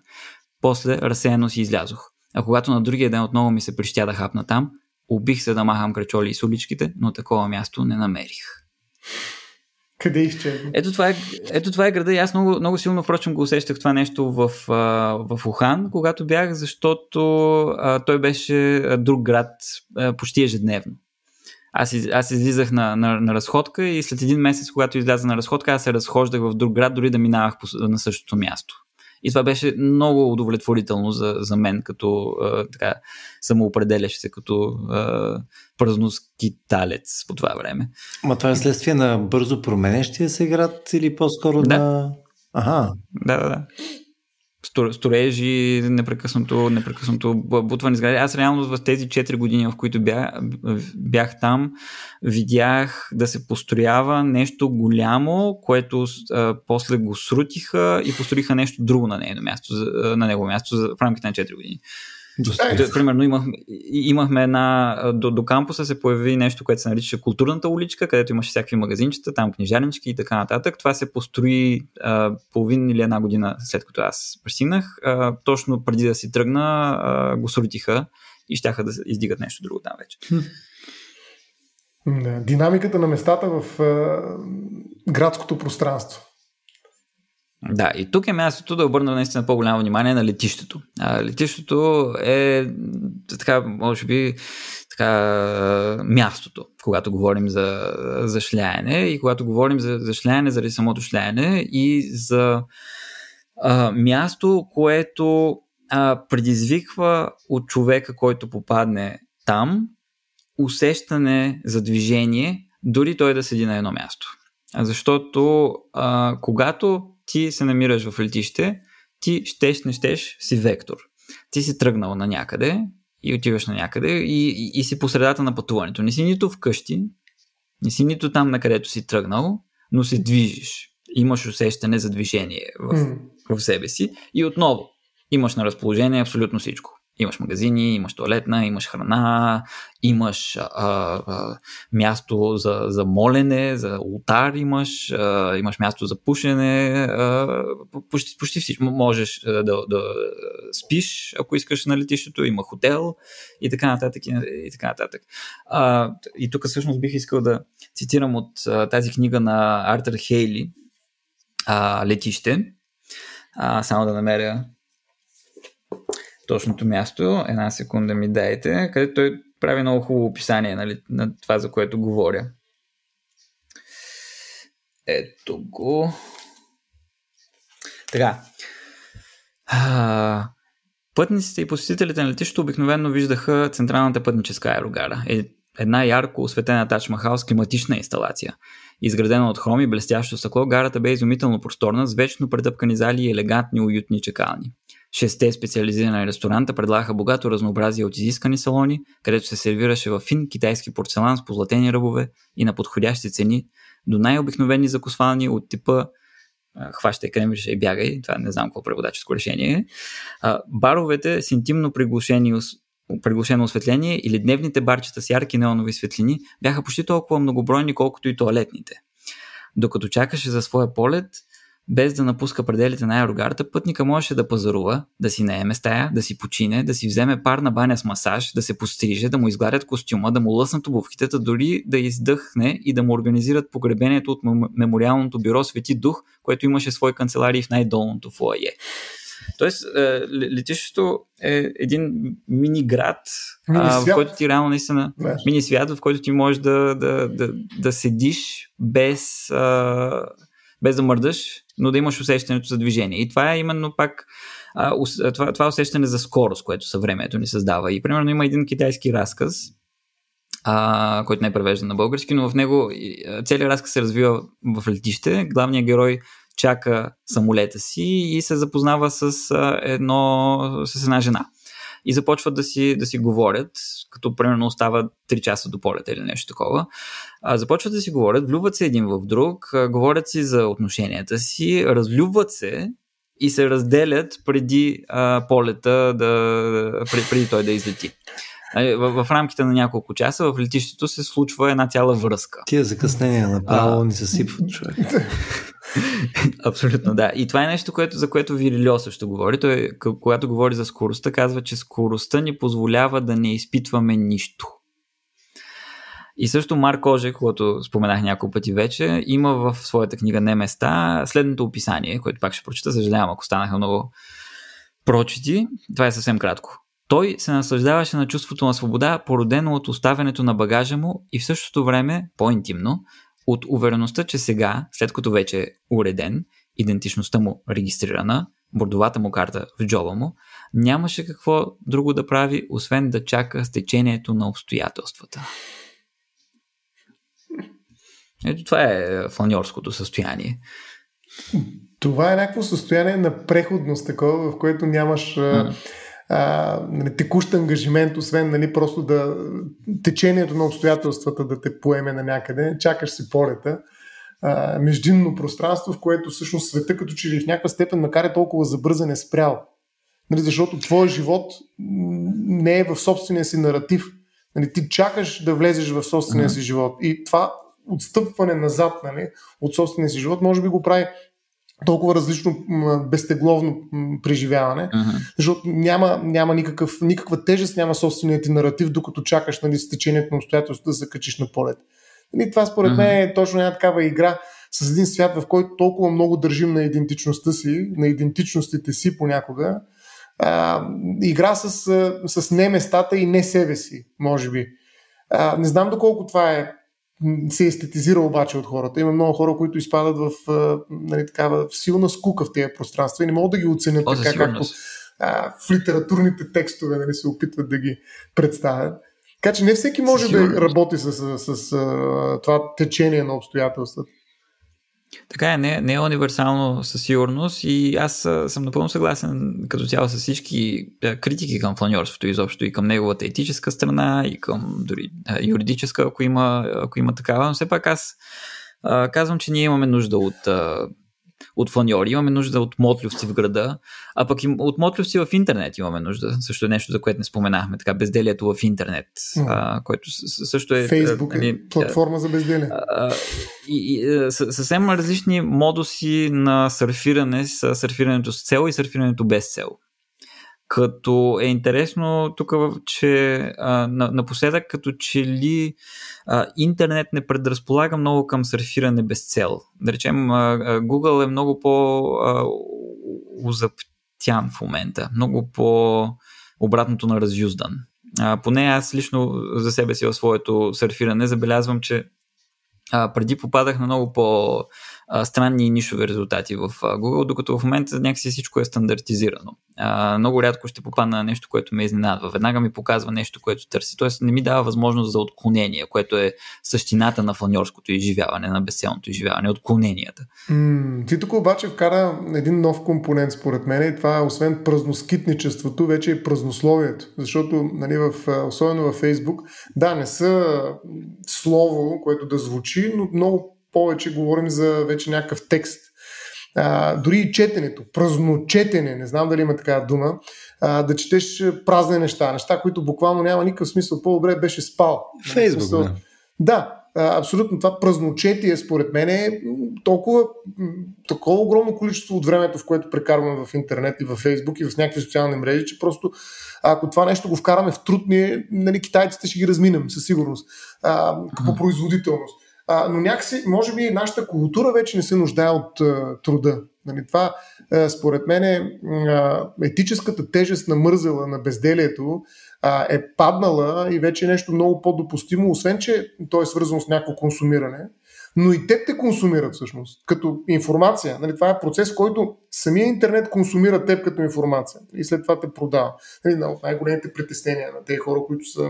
Speaker 2: После разсеяно си излязох. А когато на другия ден отново ми се прищя да хапна там, убих се да махам крачоли и с уличките, но такова място не намерих.
Speaker 3: Къде изчезна?
Speaker 2: Ето това е, ето това е града и аз много, много силно, впрочем, го усещах това нещо в, в Ухан, когато бях, защото а, той беше друг град а, почти ежедневно. Аз, из, аз излизах на, на, на разходка и след един месец, когато изляза на разходка, аз се разхождах в друг град, дори да минавах по, на същото място. И това беше много удовлетворително за, за мен, като а, така, самоопределящ се като а, празноскиталец по това време.
Speaker 1: Ма това е следствие на бързо променещия се град или по-скоро да. на...
Speaker 2: Ага. Да, да, да строежи, непрекъснато, непрекъснато бутвани сгради. Аз реално в тези 4 години, в които бях, бях там, видях да се построява нещо голямо, което а, после го срутиха и построиха нещо друго на нейно място, на него място в рамките на 4 години. Примерно имахме, имахме една, до, до кампуса се появи нещо, което се нарича културната уличка, където имаше всякакви магазинчета, там книжарнички и така нататък. Това се построи а, половин или една година след като аз пристигнах. А, точно преди да си тръгна, а, го срутиха и щяха да издигат нещо друго там вече.
Speaker 3: Да, динамиката на местата в а, градското пространство.
Speaker 2: Да, и тук е мястото да обърна наистина по-голямо внимание на летището. А, летището е така, може би, така, мястото, когато говорим за, за шляене и когато говорим за, за шляене заради самото шляене и за а, място, което а, предизвиква от човека, който попадне там, усещане за движение, дори той да седи на едно място. Защото а, когато ти се намираш в летище, ти щеш, не щеш, си вектор. Ти си тръгнал на някъде и отиваш на някъде и, и, и си по средата на пътуването. Не си нито вкъщи, не си нито там, на където си тръгнал, но се движиш. Имаш усещане за движение в, mm. в себе си и отново имаш на разположение абсолютно всичко. Имаш магазини, имаш туалетна, имаш храна, имаш а, а, място за, за молене, за ултар имаш, а, имаш място за пушене, а, почти, почти всичко. Можеш да, да, спиш, ако искаш на летището, има хотел и така нататък. И, и, така нататък. А, и тук всъщност бих искал да цитирам от а, тази книга на Артър Хейли, а, Летище. А, само да намеря точното място. Една секунда ми дайте, където той прави много хубаво описание нали, на това, за което говоря. Ето го. Така. Пътниците и посетителите на летището обикновено виждаха централната пътническа аерогара. Е, една ярко осветена Тач Махал с климатична инсталация. Изградена от хром и блестящо стъкло, гарата бе изумително просторна, с вечно претъпкани зали и елегантни уютни чекални. Шесте специализирани ресторанта предлагаха богато разнообразие от изискани салони, където се сервираше в фин китайски порцелан с позлатени ръбове и на подходящи цени, до най-обикновени закусвани от типа хващай кремвиша и бягай, това не знам какво преводаческо решение е. Баровете с интимно приглушени приглушено осветление или дневните барчета с ярки неонови светлини бяха почти толкова многобройни, колкото и туалетните. Докато чакаше за своя полет, без да напуска пределите на аерогарта, пътника можеше да пазарува, да си наеме стая, да си почине, да си вземе парна баня с масаж, да се постриже, да му изгладят костюма, да му лъснат обувките, да дори да издъхне и да му организират погребението от мемориалното бюро Свети Дух, което имаше свой канцеларий в най-долното фойе. Тоест, е, летището е един мини град, в който ти реално наистина мини свят, в който ти можеш да, да, да, да седиш без, без да мърдаш, но да имаш усещането за движение. И това е именно пак а, това, това усещане за скорост, което съвремето ни създава. И примерно има един китайски разказ, а, който не е превеждан на български, но в него целият разказ се развива в летище. Главният герой чака самолета си и се запознава с, едно, с една жена. И започват да си, да си говорят, като примерно остава 3 часа до полета или нещо такова. А, започват да си говорят, влюбват се един в друг, а, говорят си за отношенията си, разлюбват се и се разделят преди а, полета, да, преди, преди той да излети. В, в рамките на няколко часа в летището се случва една цяла връзка.
Speaker 1: Тия закъснения направо а... ни съсипват човек.
Speaker 2: Абсолютно, да. И това е нещо, което, за което Вирилио също говори. Той, когато говори за скоростта, казва, че скоростта ни позволява да не изпитваме нищо. И също Марк Оже, когато споменах няколко пъти вече, има в своята книга Не места следното описание, което пак ще прочита, съжалявам, ако станаха много прочити. Това е съвсем кратко. Той се наслаждаваше на чувството на свобода, породено от оставянето на багажа му и в същото време, по-интимно, от увереността, че сега, след като вече е уреден, идентичността му регистрирана, бордовата му карта в джоба му, нямаше какво друго да прави, освен да чака с течението на обстоятелствата. Ето това е фланьорското състояние.
Speaker 3: Това е някакво състояние на преходност, такова, в което нямаш а, а, нали, текущ ангажимент, освен нали, просто да течението на обстоятелствата да те поеме на някъде. Чакаш си полета. А, междинно пространство, в което всъщност света като че ли в някаква степен, макар е толкова забързан, е спрял. Нали, защото твой живот не е в собствения си наратив. Нали, ти чакаш да влезеш в собствения си живот. И това отстъпване назад нали, от собствения си живот, може би го прави толкова различно безтегловно преживяване, uh-huh. защото няма, няма никакъв, никаква тежест, няма собственият ти наратив, докато чакаш нали, с течението на обстоятелството да се качиш на полет. Нали, това според uh-huh. мен е точно една такава игра с един свят, в който толкова много държим на идентичността си, на идентичностите си понякога. А, игра с, с не местата и не себе си, може би. А, не знам доколко това е се естетизира обаче от хората. Има много хора, които изпадат в нали, такава силна скука в тези пространства и не могат да ги оценят О, така, както а, в литературните текстове нали, се опитват да ги представят. Така че не всеки може да работи с, с, с, с това течение на обстоятелствата.
Speaker 2: Така е, не, не е универсално със сигурност и аз съм напълно съгласен като цяло с всички критики към фланьорството изобщо и към неговата етическа страна и към дори юридическа, ако има, ако има такава, но все пак аз казвам, че ние имаме нужда от от фаньори, имаме нужда от мотлювци в града, а пък и от мотлювци в интернет имаме нужда. Също е нещо, за което не споменахме. Така, безделието в интернет, mm. а, което също е...
Speaker 3: Фейсбук е нали, платформа за безделие. А,
Speaker 2: и, и, съвсем различни модуси на сърфиране с сърфирането с цел и сърфирането без цел. Като е интересно тук, че а, напоследък като че ли а, интернет не предразполага много към сърфиране без цел. Да речем, а, Google е много по-узаптян в момента, много по обратното на разюздан. А, поне аз лично за себе си в своето сърфиране забелязвам, че а, преди попадах на много по- странни и нишови резултати в Google, докато в момента някакси всичко е стандартизирано. Много рядко ще попадна на нещо, което ме изненадва. Веднага ми показва нещо, което търси. Тоест не ми дава възможност за отклонение, което е същината на фланьорското изживяване, на безселното изживяване, отклоненията.
Speaker 3: Mm, ти тук обаче вкара един нов компонент според мен и това е освен празноскитничеството, вече е празнословието. Защото, нали, в, особено във Фейсбук, да, не са слово, което да звучи, но много повече говорим за вече някакъв текст. А, дори и четенето, празночетене, не знам дали има такава дума, а, да четеш празни неща, неща, които буквално няма никакъв смисъл. По-добре беше спал.
Speaker 1: Фейсбук, да.
Speaker 3: Да, абсолютно това празночетие според мен е толкова такова огромно количество от времето, в което прекарваме в интернет и в Фейсбук и в някакви социални мрежи, че просто ако това нещо го вкараме в труд, ние, нали, китайците ще ги разминем със сигурност а, по производителност. А, но някакси, може би, нашата култура вече не се нуждае от а, труда. Нали, това, а, според мен, е, а, етическата тежест на мързела, на безделието а, е паднала и вече е нещо много по-допустимо, освен, че то е свързано с някакво консумиране. Но и те те консумират всъщност, като информация. Нали, това е процес, в който самия интернет консумира теб като информация и след това те продава. Нали, най-големите притеснения на тези хора, които са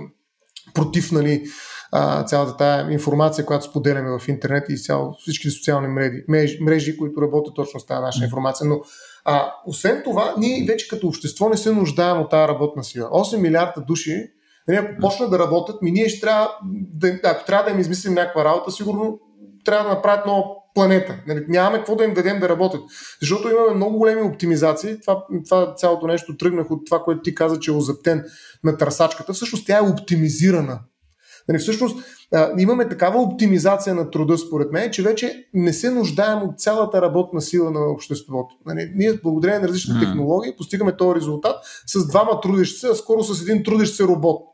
Speaker 3: против нали, а, цялата тая информация, която споделяме в интернет и цяло, всички социални мрежи, мрежи, които работят точно с тази наша информация. Но а, освен това, ние вече като общество не се нуждаем от тази работна сила. 8 милиарда души, нали, ако почнат да работят, ми ние ще трябва да, ако трябва да им измислим някаква работа, сигурно трябва да направят нова планета. Нали, нямаме какво да им дадем да работят. Защото имаме много големи оптимизации. Това, това цялото нещо тръгнах от това, което ти каза, че е озаптен на търсачката. Всъщност тя е оптимизирана. Нали, всъщност а, имаме такава оптимизация на труда, според мен, че вече не се нуждаем от цялата работна сила на обществото. Нали, ние, благодарение на различни mm. технологии, постигаме този резултат с двама трудещи се, а скоро с един трудещ се робот.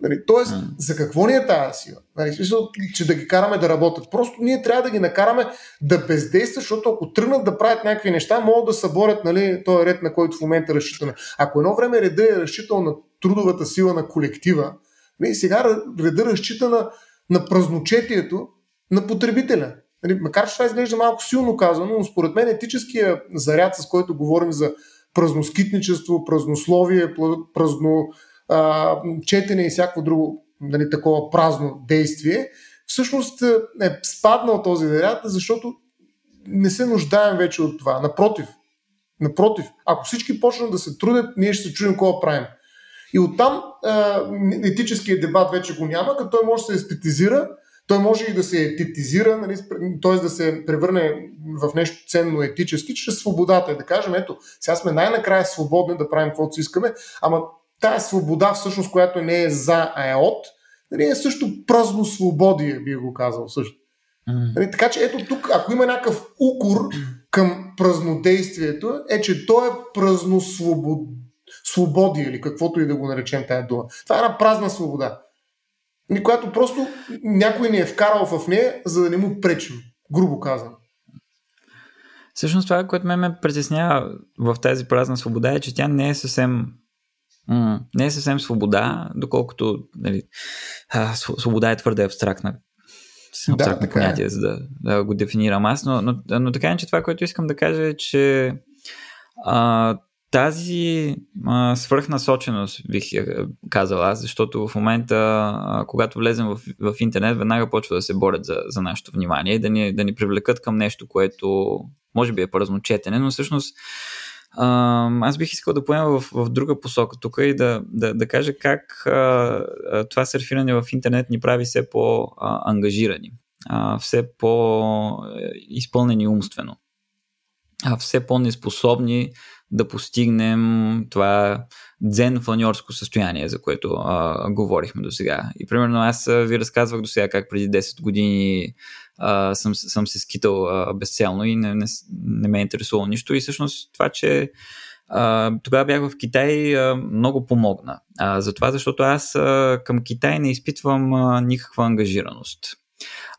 Speaker 3: Нали, тоест, mm. за какво ни е тази сила? Нали, смисъл, че да ги караме да работят. Просто ние трябва да ги накараме да бездействат, защото ако тръгнат да правят някакви неща, могат да съборят нали, този ред, на който в момента разчитаме. Ако едно време реда е разчитал на трудовата сила на колектива, нали, сега реда разчита на, на празночетието на потребителя. Нали, макар че това изглежда малко силно казано, но според мен етическия заряд, с който говорим за празноскитничество, празнословие, празно четене и всяко друго нали, такова празно действие, всъщност е, е спаднал този заряд, защото не се нуждаем вече от това. Напротив, напротив, ако всички почнат да се трудят, ние ще се чуем какво правим. И оттам етическият дебат вече го няма, като той може да се естетизира, той може и да се ететизира, нали, т.е. да се превърне в нещо ценно етически, чрез свободата. И да кажем, ето, сега сме най-накрая свободни да правим каквото си искаме, ама тая свобода, всъщност, която не е за, а е от, нали, е също празно свободие, би го казал също. Mm. Нали, така че ето тук, ако има някакъв укор към празнодействието, е, че то е празно свобод... свободие или каквото и да го наречем тая дума. Това е една празна свобода, нали, която просто някой ни е вкарал в нея, за да не му пречим, грубо казано.
Speaker 2: Всъщност това, което ме, ме притеснява в тази празна свобода е, че тя не е съвсем Не е съвсем свобода, доколкото нали, а, свобода е твърде абстрактна. Абстрактно да, е. понятие, е. за да, да го дефинирам аз, но, но, но така е, че това, което искам да кажа е, че а, тази а, свръхнасоченост, бих я казал аз, защото в момента, а, когато влезем в, в интернет, веднага почва да се борят за, за нашето внимание, да ни, да ни привлекат към нещо, което може би е по-разночетене, но всъщност аз бих искал да поема в, в друга посока тук и да, да, да кажа как а, това серфиране в интернет ни прави все по-ангажирани, все по-изпълнени умствено, а все по-неспособни да постигнем това дзен фланьорско състояние, за което а, говорихме до сега. И примерно аз ви разказвах до сега как преди 10 години а, съм, съм се скитал а, безцелно и не, не, не ме е интересувало нищо. И всъщност това, че тогава бях в Китай, а, много помогна. А, затова, защото аз а, към Китай не изпитвам а, никаква ангажираност.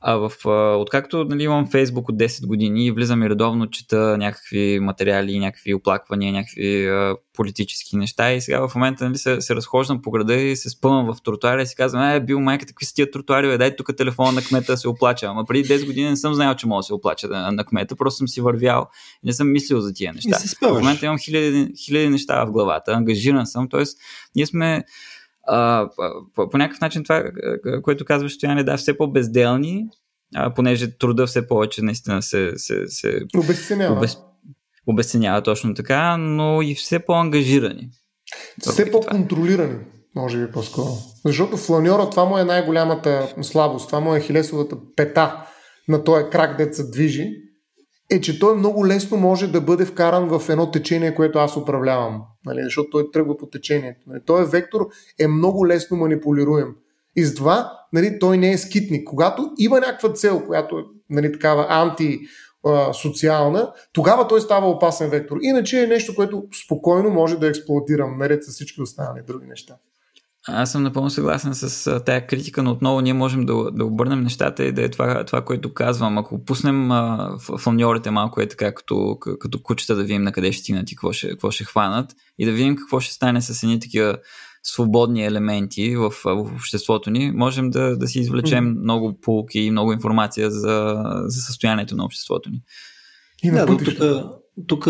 Speaker 2: А в, откакто нали, имам Фейсбук от 10 години и влизам и редовно чета някакви материали, някакви оплаквания, някакви а, политически неща и сега в момента нали, се, се разхождам по града и се спъвам в тротуаря и си казвам, е, бил майка, какви са тия тротуари, бе, дай тук телефона на кмета да се оплача. Ама преди 10 години не съм знаел, че мога да се оплача на, на кмета, просто съм си вървял и не съм мислил за тия неща. В момента имам хиляди, хиляди неща в главата, ангажиран съм, т.е. ние сме а, по, по някакъв начин това, което казваш, Стояне, да, все по-безделни, а, понеже труда все повече наистина се, се, се
Speaker 3: обесценява. Обез,
Speaker 2: обесценява точно така, но и все по-ангажирани.
Speaker 3: Все по-контролирани, може би по-скоро. Защото фланьора, това му е най-голямата слабост, това му е хилесовата пета на този крак, дет се движи, е, че той много лесно може да бъде вкаран в едно течение, което аз управлявам. Нали, защото той тръгва по течението. Нали, този вектор е много лесно манипулируем. И с това нали, той не е скитник. Когато има някаква цел, която е нали, такава анти социална, тогава той става опасен вектор. Иначе е нещо, което спокойно може да експлуатирам, наред с всички останали други неща.
Speaker 2: Аз съм напълно съгласен с тая критика, но отново ние можем да, да обърнем нещата и да е това, това което казвам. Ако пуснем а, фланьорите малко е така, като, като кучета да видим на къде ще стигнат и какво ще, какво ще хванат и да видим какво ще стане с едни такива свободни елементи в, в обществото ни, можем да, да си извлечем много полки и много информация за, за състоянието на обществото ни.
Speaker 1: И да, тук, тук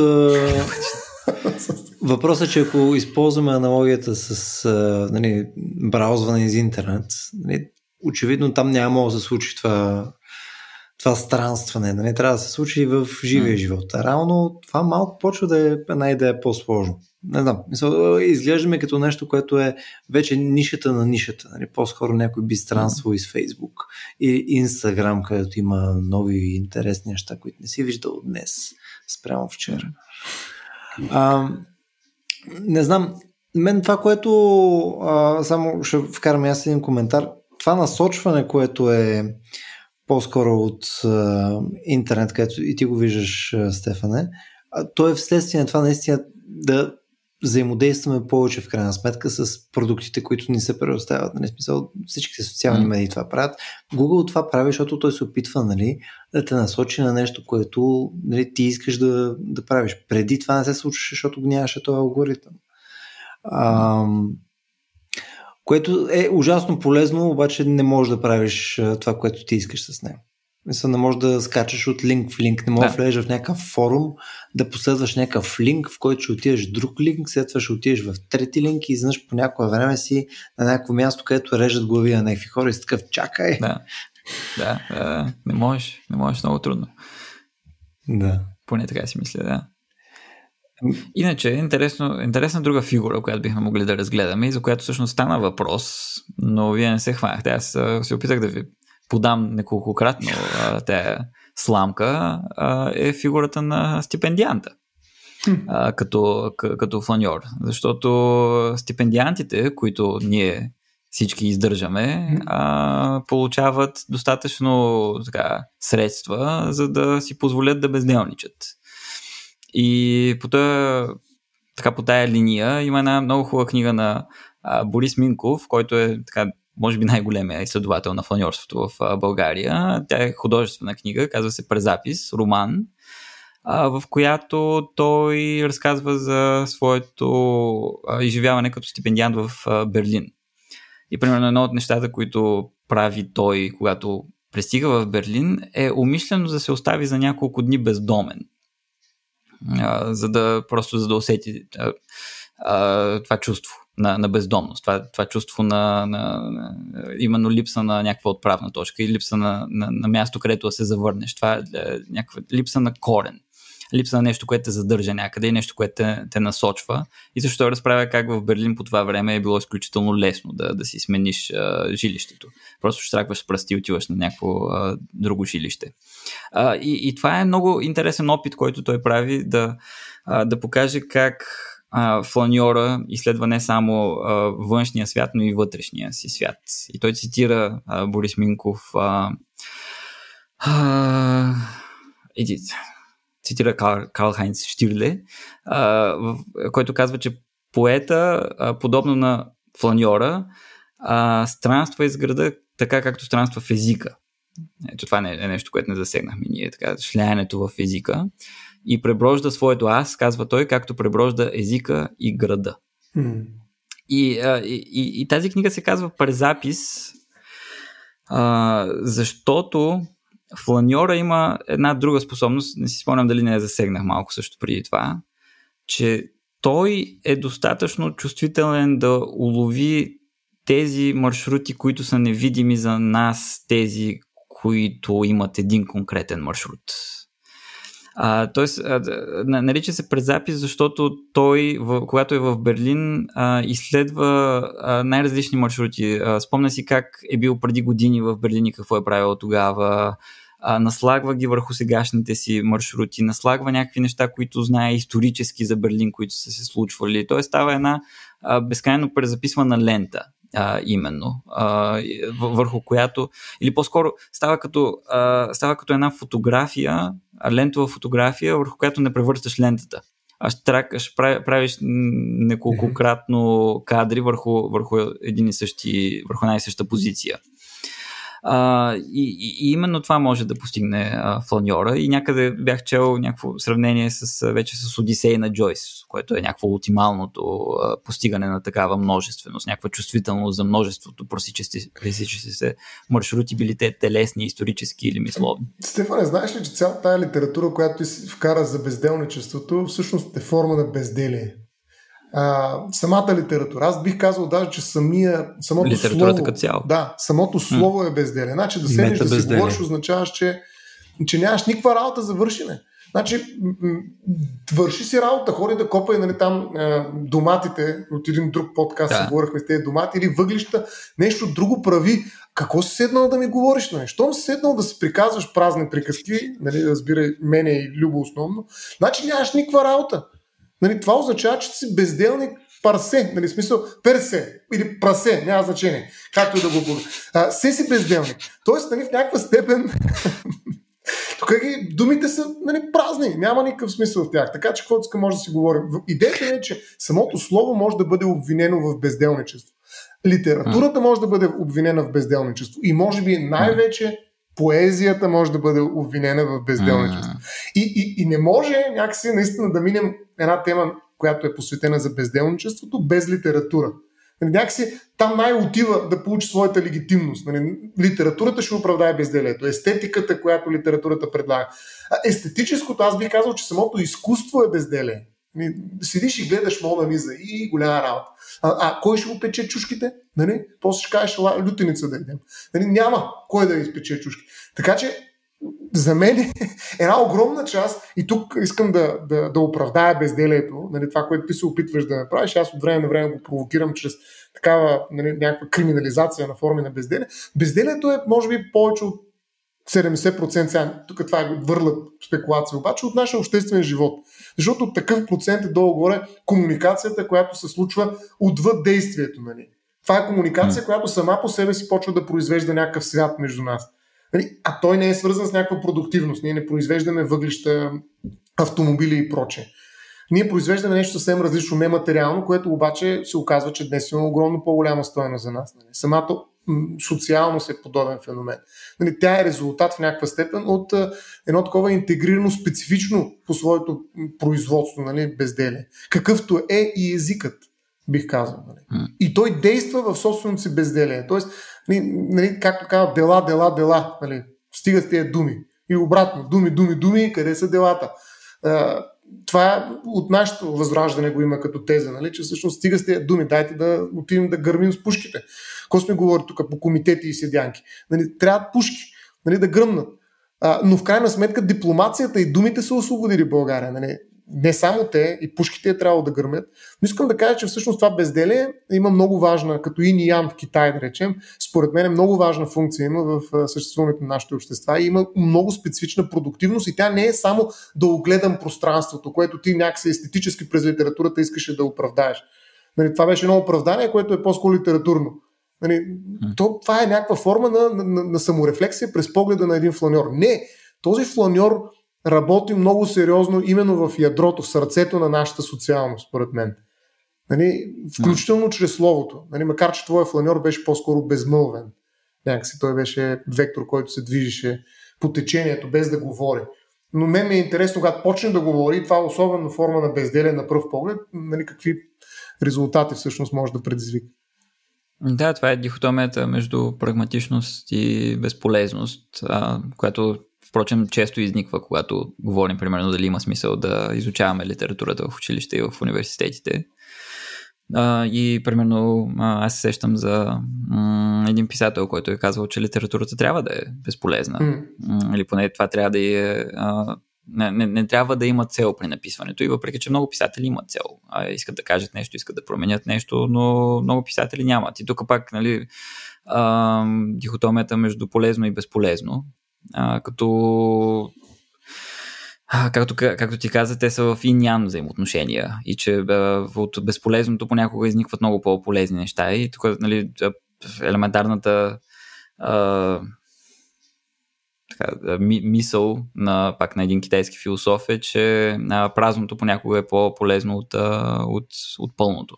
Speaker 1: Въпросът е, че ако използваме аналогията с а, нали, браузване из интернет, нали, очевидно там няма да се случи това, това странстване. Нали, трябва да се случи и в живия живот. А реално това малко почва да е една идея по-сложно. Не знам, мисъл, изглеждаме като нещо, което е вече нишата на нишата. Нали? По-скоро някой би странствал из Фейсбук и Инстаграм, където има нови интересни неща, които не си виждал днес спрямо вчера. А, не знам, мен това, което а, само ще вкарам аз един коментар, това насочване, което е по-скоро от а, интернет, където и ти го виждаш, Стефане, а, то е вследствие на това наистина да взаимодействаме повече в крайна сметка с продуктите, които ни се предоставят. Нали, смисъл, всичките социални медии това правят. Google това прави, защото той се опитва нали, да те насочи на нещо, което нали, ти искаш да, да правиш. Преди това не се случваше, защото го нямаше този алгоритъм. А, което е ужасно полезно, обаче не можеш да правиш това, което ти искаш с него. Мисля, не можеш да скачаш от линк в линк, не можеш да влезеш в някакъв форум, да последваш някакъв линк, в който ще отидеш друг линк, след това ще отидеш в трети линк и изведнъж по някое време си на някакво място, където режат глави на някакви хора и си такъв чакай.
Speaker 2: Да. Да, да, не можеш, не можеш, много трудно.
Speaker 1: Да.
Speaker 2: Поне така си мисля, да. Иначе, интересно, интересна друга фигура, която бихме могли да разгледаме и за която всъщност стана въпрос, но вие не се хванахте. Аз се опитах да ви подам неколкократно тая сламка, а, е фигурата на стипендианта. А, като, като фланьор. Защото стипендиантите, които ние всички издържаме, а, получават достатъчно така, средства, за да си позволят да безделничат. И по тая, така, по тая линия има една много хубава книга на а, Борис Минков, който е така, може би най-големия изследовател на фланьорството в България. Тя е художествена книга, казва се Презапис, роман, в която той разказва за своето изживяване като стипендиант в Берлин. И примерно едно от нещата, които прави той, когато пристига в Берлин, е умишлено да се остави за няколко дни бездомен. за да просто за да усети това чувство на, на бездомност, това, това чувство на, на, именно липса на някаква отправна точка и липса на, на, на място, където да се завърнеш. Това е някаква липса на корен липса на нещо, което те задържа някъде и нещо, което те, те насочва. И също разправя как в Берлин по това време е било изключително лесно да, да си смениш а, жилището. Просто штракваш с пръсти и отиваш на някакво а, друго жилище. А, и, и това е много интересен опит, който той прави да, а, да покаже как а, фланьора изследва не само а, външния свят, но и вътрешния си свят. И той цитира а, Борис Минков. А, а, иди, цитира Карл, Карл Хайнц Штирле, а, който казва, че поета, а, подобно на фланьора, а, странства из града така, както странства в езика. Ето това е нещо, което не засегнахме ние, така, шляянето в езика. И преброжда своето аз, казва той, както преброжда езика и града. Mm. И, а, и, и, и тази книга се казва Презапис, а, защото Фланьора има една друга способност, не си спомням дали не я засегнах малко също преди това, че той е достатъчно чувствителен да улови тези маршрути, които са невидими за нас, тези, които имат един конкретен маршрут. А, тоест, а, нарича се предзапис, защото той, в, когато е в Берлин, а, изследва а, най-различни маршрути. А, спомня си как е бил преди години в Берлин и какво е правил тогава. А, наслагва ги върху сегашните си маршрути, наслагва някакви неща, които знае исторически за Берлин, които са се случвали. Той става една а, безкрайно презаписвана лента а, именно, а, върху която, или по-скоро става като, а, става като една фотография, лентова фотография, върху която не превърташ лентата. А тракаш, правиш неколкократно кадри върху, върху един и същи, върху една и съща позиция. А, и, и, именно това може да постигне а, фланьора. И някъде бях чел някакво сравнение с, вече с Одисей на Джойс, което е някакво ултималното а, постигане на такава множественост, някаква чувствителност за множеството просичащи се маршрути, били те телесни, исторически или мисловни.
Speaker 3: Стефане, знаеш ли, че цялата тази литература, която ти вкара за безделничеството, всъщност е форма на безделие? А, самата литература. Аз бих казал даже, че самия, самото
Speaker 2: Литературата
Speaker 3: слово,
Speaker 2: като цяло.
Speaker 3: Да, самото слово е безделие. Значи да седнеш да си говориш, означаваш, че, че нямаш никаква работа за вършене. Значи, върши си работа, ходи да копай нали, там е, доматите, от един друг подкаст да. си говорихме с тези домати, или въглища, нещо друго прави. Какво си седнал да ми говориш? Нали? Щом си седнал да си приказваш празни приказки, нали, разбирай, мене и Любо основно, значи нямаш никаква работа. Нали, това означава, че си безделник парсе, нали, смисъл персе или прасе, няма значение, както и да го бъде. Се си безделник. Тоест, нали, в някаква степен тук ги, думите са нали, празни, няма никакъв смисъл в тях. Така че каквото може да си говорим. Идеята е, че самото слово може да бъде обвинено в безделничество. Литературата може да бъде обвинена в безделничество. И може би най-вече поезията може да бъде обвинена в безделничество. И, и, и не може някакси наистина да минем една тема, която е посветена за безделничеството, без литература. Нали, някакси там най-отива да получи своята легитимност. Нали, литературата ще оправдае безделието. Естетиката, която литературата предлага. А естетическото, аз бих казал, че самото изкуство е безделие. Седиш и гледаш Мона Лиза и голяма работа. А, а кой ще го пече чушките? Нали? После ще кажеш, лютеница да идем. Нали? Няма кой да изпече чушки. Така че за мен е една огромна част, и тук искам да, да, да оправдая безделието, нали, това, което ти се опитваш да направиш, аз от време на време го провокирам чрез такава нали, някаква криминализация на форми на безделие. Безделието е, може би, повече от 70%, сега, тук това е върла спекулация, обаче от нашия обществен живот. Защото такъв процент е долу-горе комуникацията, която се случва отвъд действието. Нали. Това е комуникация, mm. която сама по себе си почва да произвежда някакъв свят между нас. Нали? А той не е свързан с някаква продуктивност. Ние не произвеждаме въглища, автомобили и проче. Ние произвеждаме нещо съвсем различно, нематериално, което обаче се оказва, че днес има огромно по-голяма стоеност за нас. Нали? Самата социалност е подобен феномен. Нали, тя е резултат в някаква степен от едно такова интегрирано специфично по своето производство, нали, безделие. Какъвто е и езикът, бих казал. Нали. И той действа в собственото си безделие. Тоест, нали, нали, както казват, дела, дела, дела. Нали, стига с тези думи. И обратно, думи, думи, думи, къде са делата? това от нашето възраждане го има като теза, нали? че всъщност стига с тези думи, дайте да отидем да гърмим с пушките. Ко сме говорили тук по комитети и седянки? Нали? Трябва пушки нали? да гръмнат. А, но в крайна сметка дипломацията и думите са освободили България. Нали? не само те, и пушките е трябвало да гърмят. Но искам да кажа, че всъщност това безделие има много важна, като и и ян в Китай, да речем, според мен е много важна функция има в съществуването на нашите общества и има много специфична продуктивност и тя не е само да огледам пространството, което ти някакси естетически през литературата искаше да оправдаеш. Нали, това беше едно оправдание, което е по-скоро литературно. Нали, то, това е някаква форма на, на, на саморефлексия през погледа на един фланьор. Не, този фланьор работи много сериозно именно в ядрото, в сърцето на нашата социалност, според мен. Нали, включително чрез словото. Нали, макар, че твоя фланьор беше по-скоро безмълвен. Някакси той беше вектор, който се движеше по течението, без да говори. Но мен ми е интересно, когато почне да говори, това е особено форма на безделие на пръв поглед, нали, какви резултати всъщност може да предизвика.
Speaker 2: Да, това е дихотомията между прагматичност и безполезност, а, която впрочем често изниква, когато говорим примерно дали има смисъл да изучаваме литературата в училище и в университетите. А, и примерно аз се сещам за м- един писател, който е казвал, че литературата трябва да е безполезна. Mm. Или поне това трябва да е. А, не, не, не трябва да има цел при написването. И въпреки, че много писатели имат цел. А, искат да кажат нещо, искат да променят нещо, но много писатели нямат. И тук пак, нали, а, дихотомията между полезно и безполезно а, като както, както ти каза, те са в иньян взаимоотношения и че а, от безполезното понякога изникват много по-полезни неща и тук нали, елементарната така, ми, мисъл на, пак на един китайски философ е, че а, празното понякога е по-полезно от, а, от, от пълното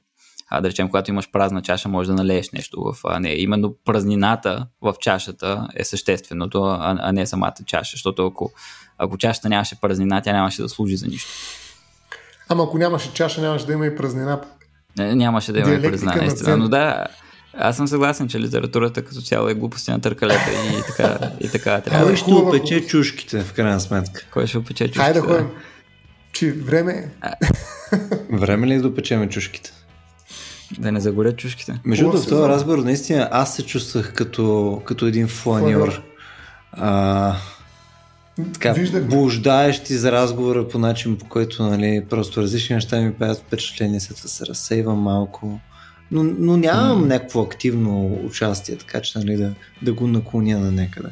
Speaker 2: а, да речем, когато имаш празна чаша, може да налееш нещо в нея. Именно празнината в чашата е същественото, а, а не самата чаша, защото ако, ако чашата нямаше празнина, тя нямаше да служи за нищо.
Speaker 3: Ама ако нямаше чаша, нямаше да има и празнина.
Speaker 2: Не, нямаше да има и празнина, наистина. Но да, аз съм съгласен, че литературата като цяло е глупости на търкалета и така, и така трябва.
Speaker 1: Кой ще опече чушките, в крайна сметка?
Speaker 2: Кой ще опече чушките?
Speaker 3: Хайде да ходим. Че време е.
Speaker 1: Време ли е да опечеме чушките?
Speaker 2: Да не загорят чушките.
Speaker 1: Между другото, в този разговор наистина аз се чувствах като, като един фланьор. А, така, блуждаещ за разговора по начин, по който нали, просто различни неща ми правят впечатление, след това се разсейвам малко. Но, но нямам mm. някакво активно участие, така че нали, да, да го наклоня на някъде.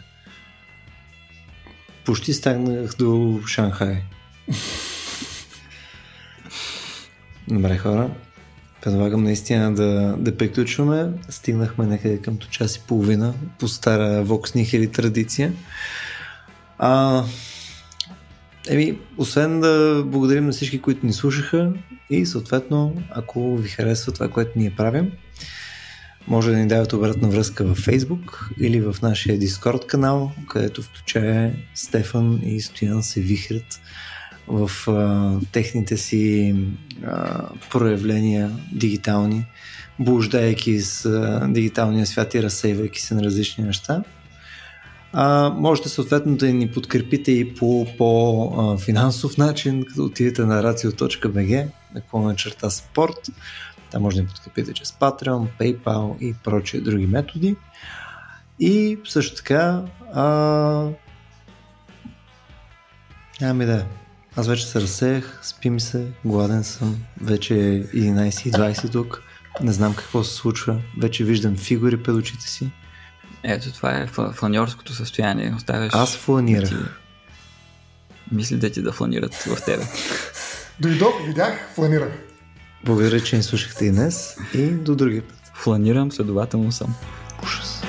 Speaker 1: Почти стигнах до Шанхай. Добре, хора. Предлагам наистина да, да приключваме. Стигнахме някъде към час и половина по стара Vox Nihili традиция. А, еми, освен да благодарим на всички, които ни слушаха и съответно, ако ви харесва това, което ние правим, може да ни давате обратна връзка във Facebook или в нашия Discord канал, където включая Стефан и Стоян се вихрят в а, техните си а, проявления дигитални, блуждайки с а, дигиталния свят и разсейвайки се на различни неща. А, можете съответно да ни подкрепите и по, по финансов начин, като отидете на racio.bg, на черта спорт. Там може да ни подкрепите чрез Patreon, PayPal и прочие други методи. И също така а... нямам идея. Аз вече се разсеях, спим се, гладен съм, вече е 11.20 тук, не знам какво се случва, вече виждам фигури пред очите си.
Speaker 2: Ето това е фланьорското състояние. Оставяш...
Speaker 1: Аз фланирах. Да ти...
Speaker 2: Мисли да ти да фланират в тебе.
Speaker 3: Дойдох, видях, фланирах.
Speaker 1: Благодаря, че ни слушахте и днес и до другия път.
Speaker 2: Фланирам, следователно съм.
Speaker 1: Ужас.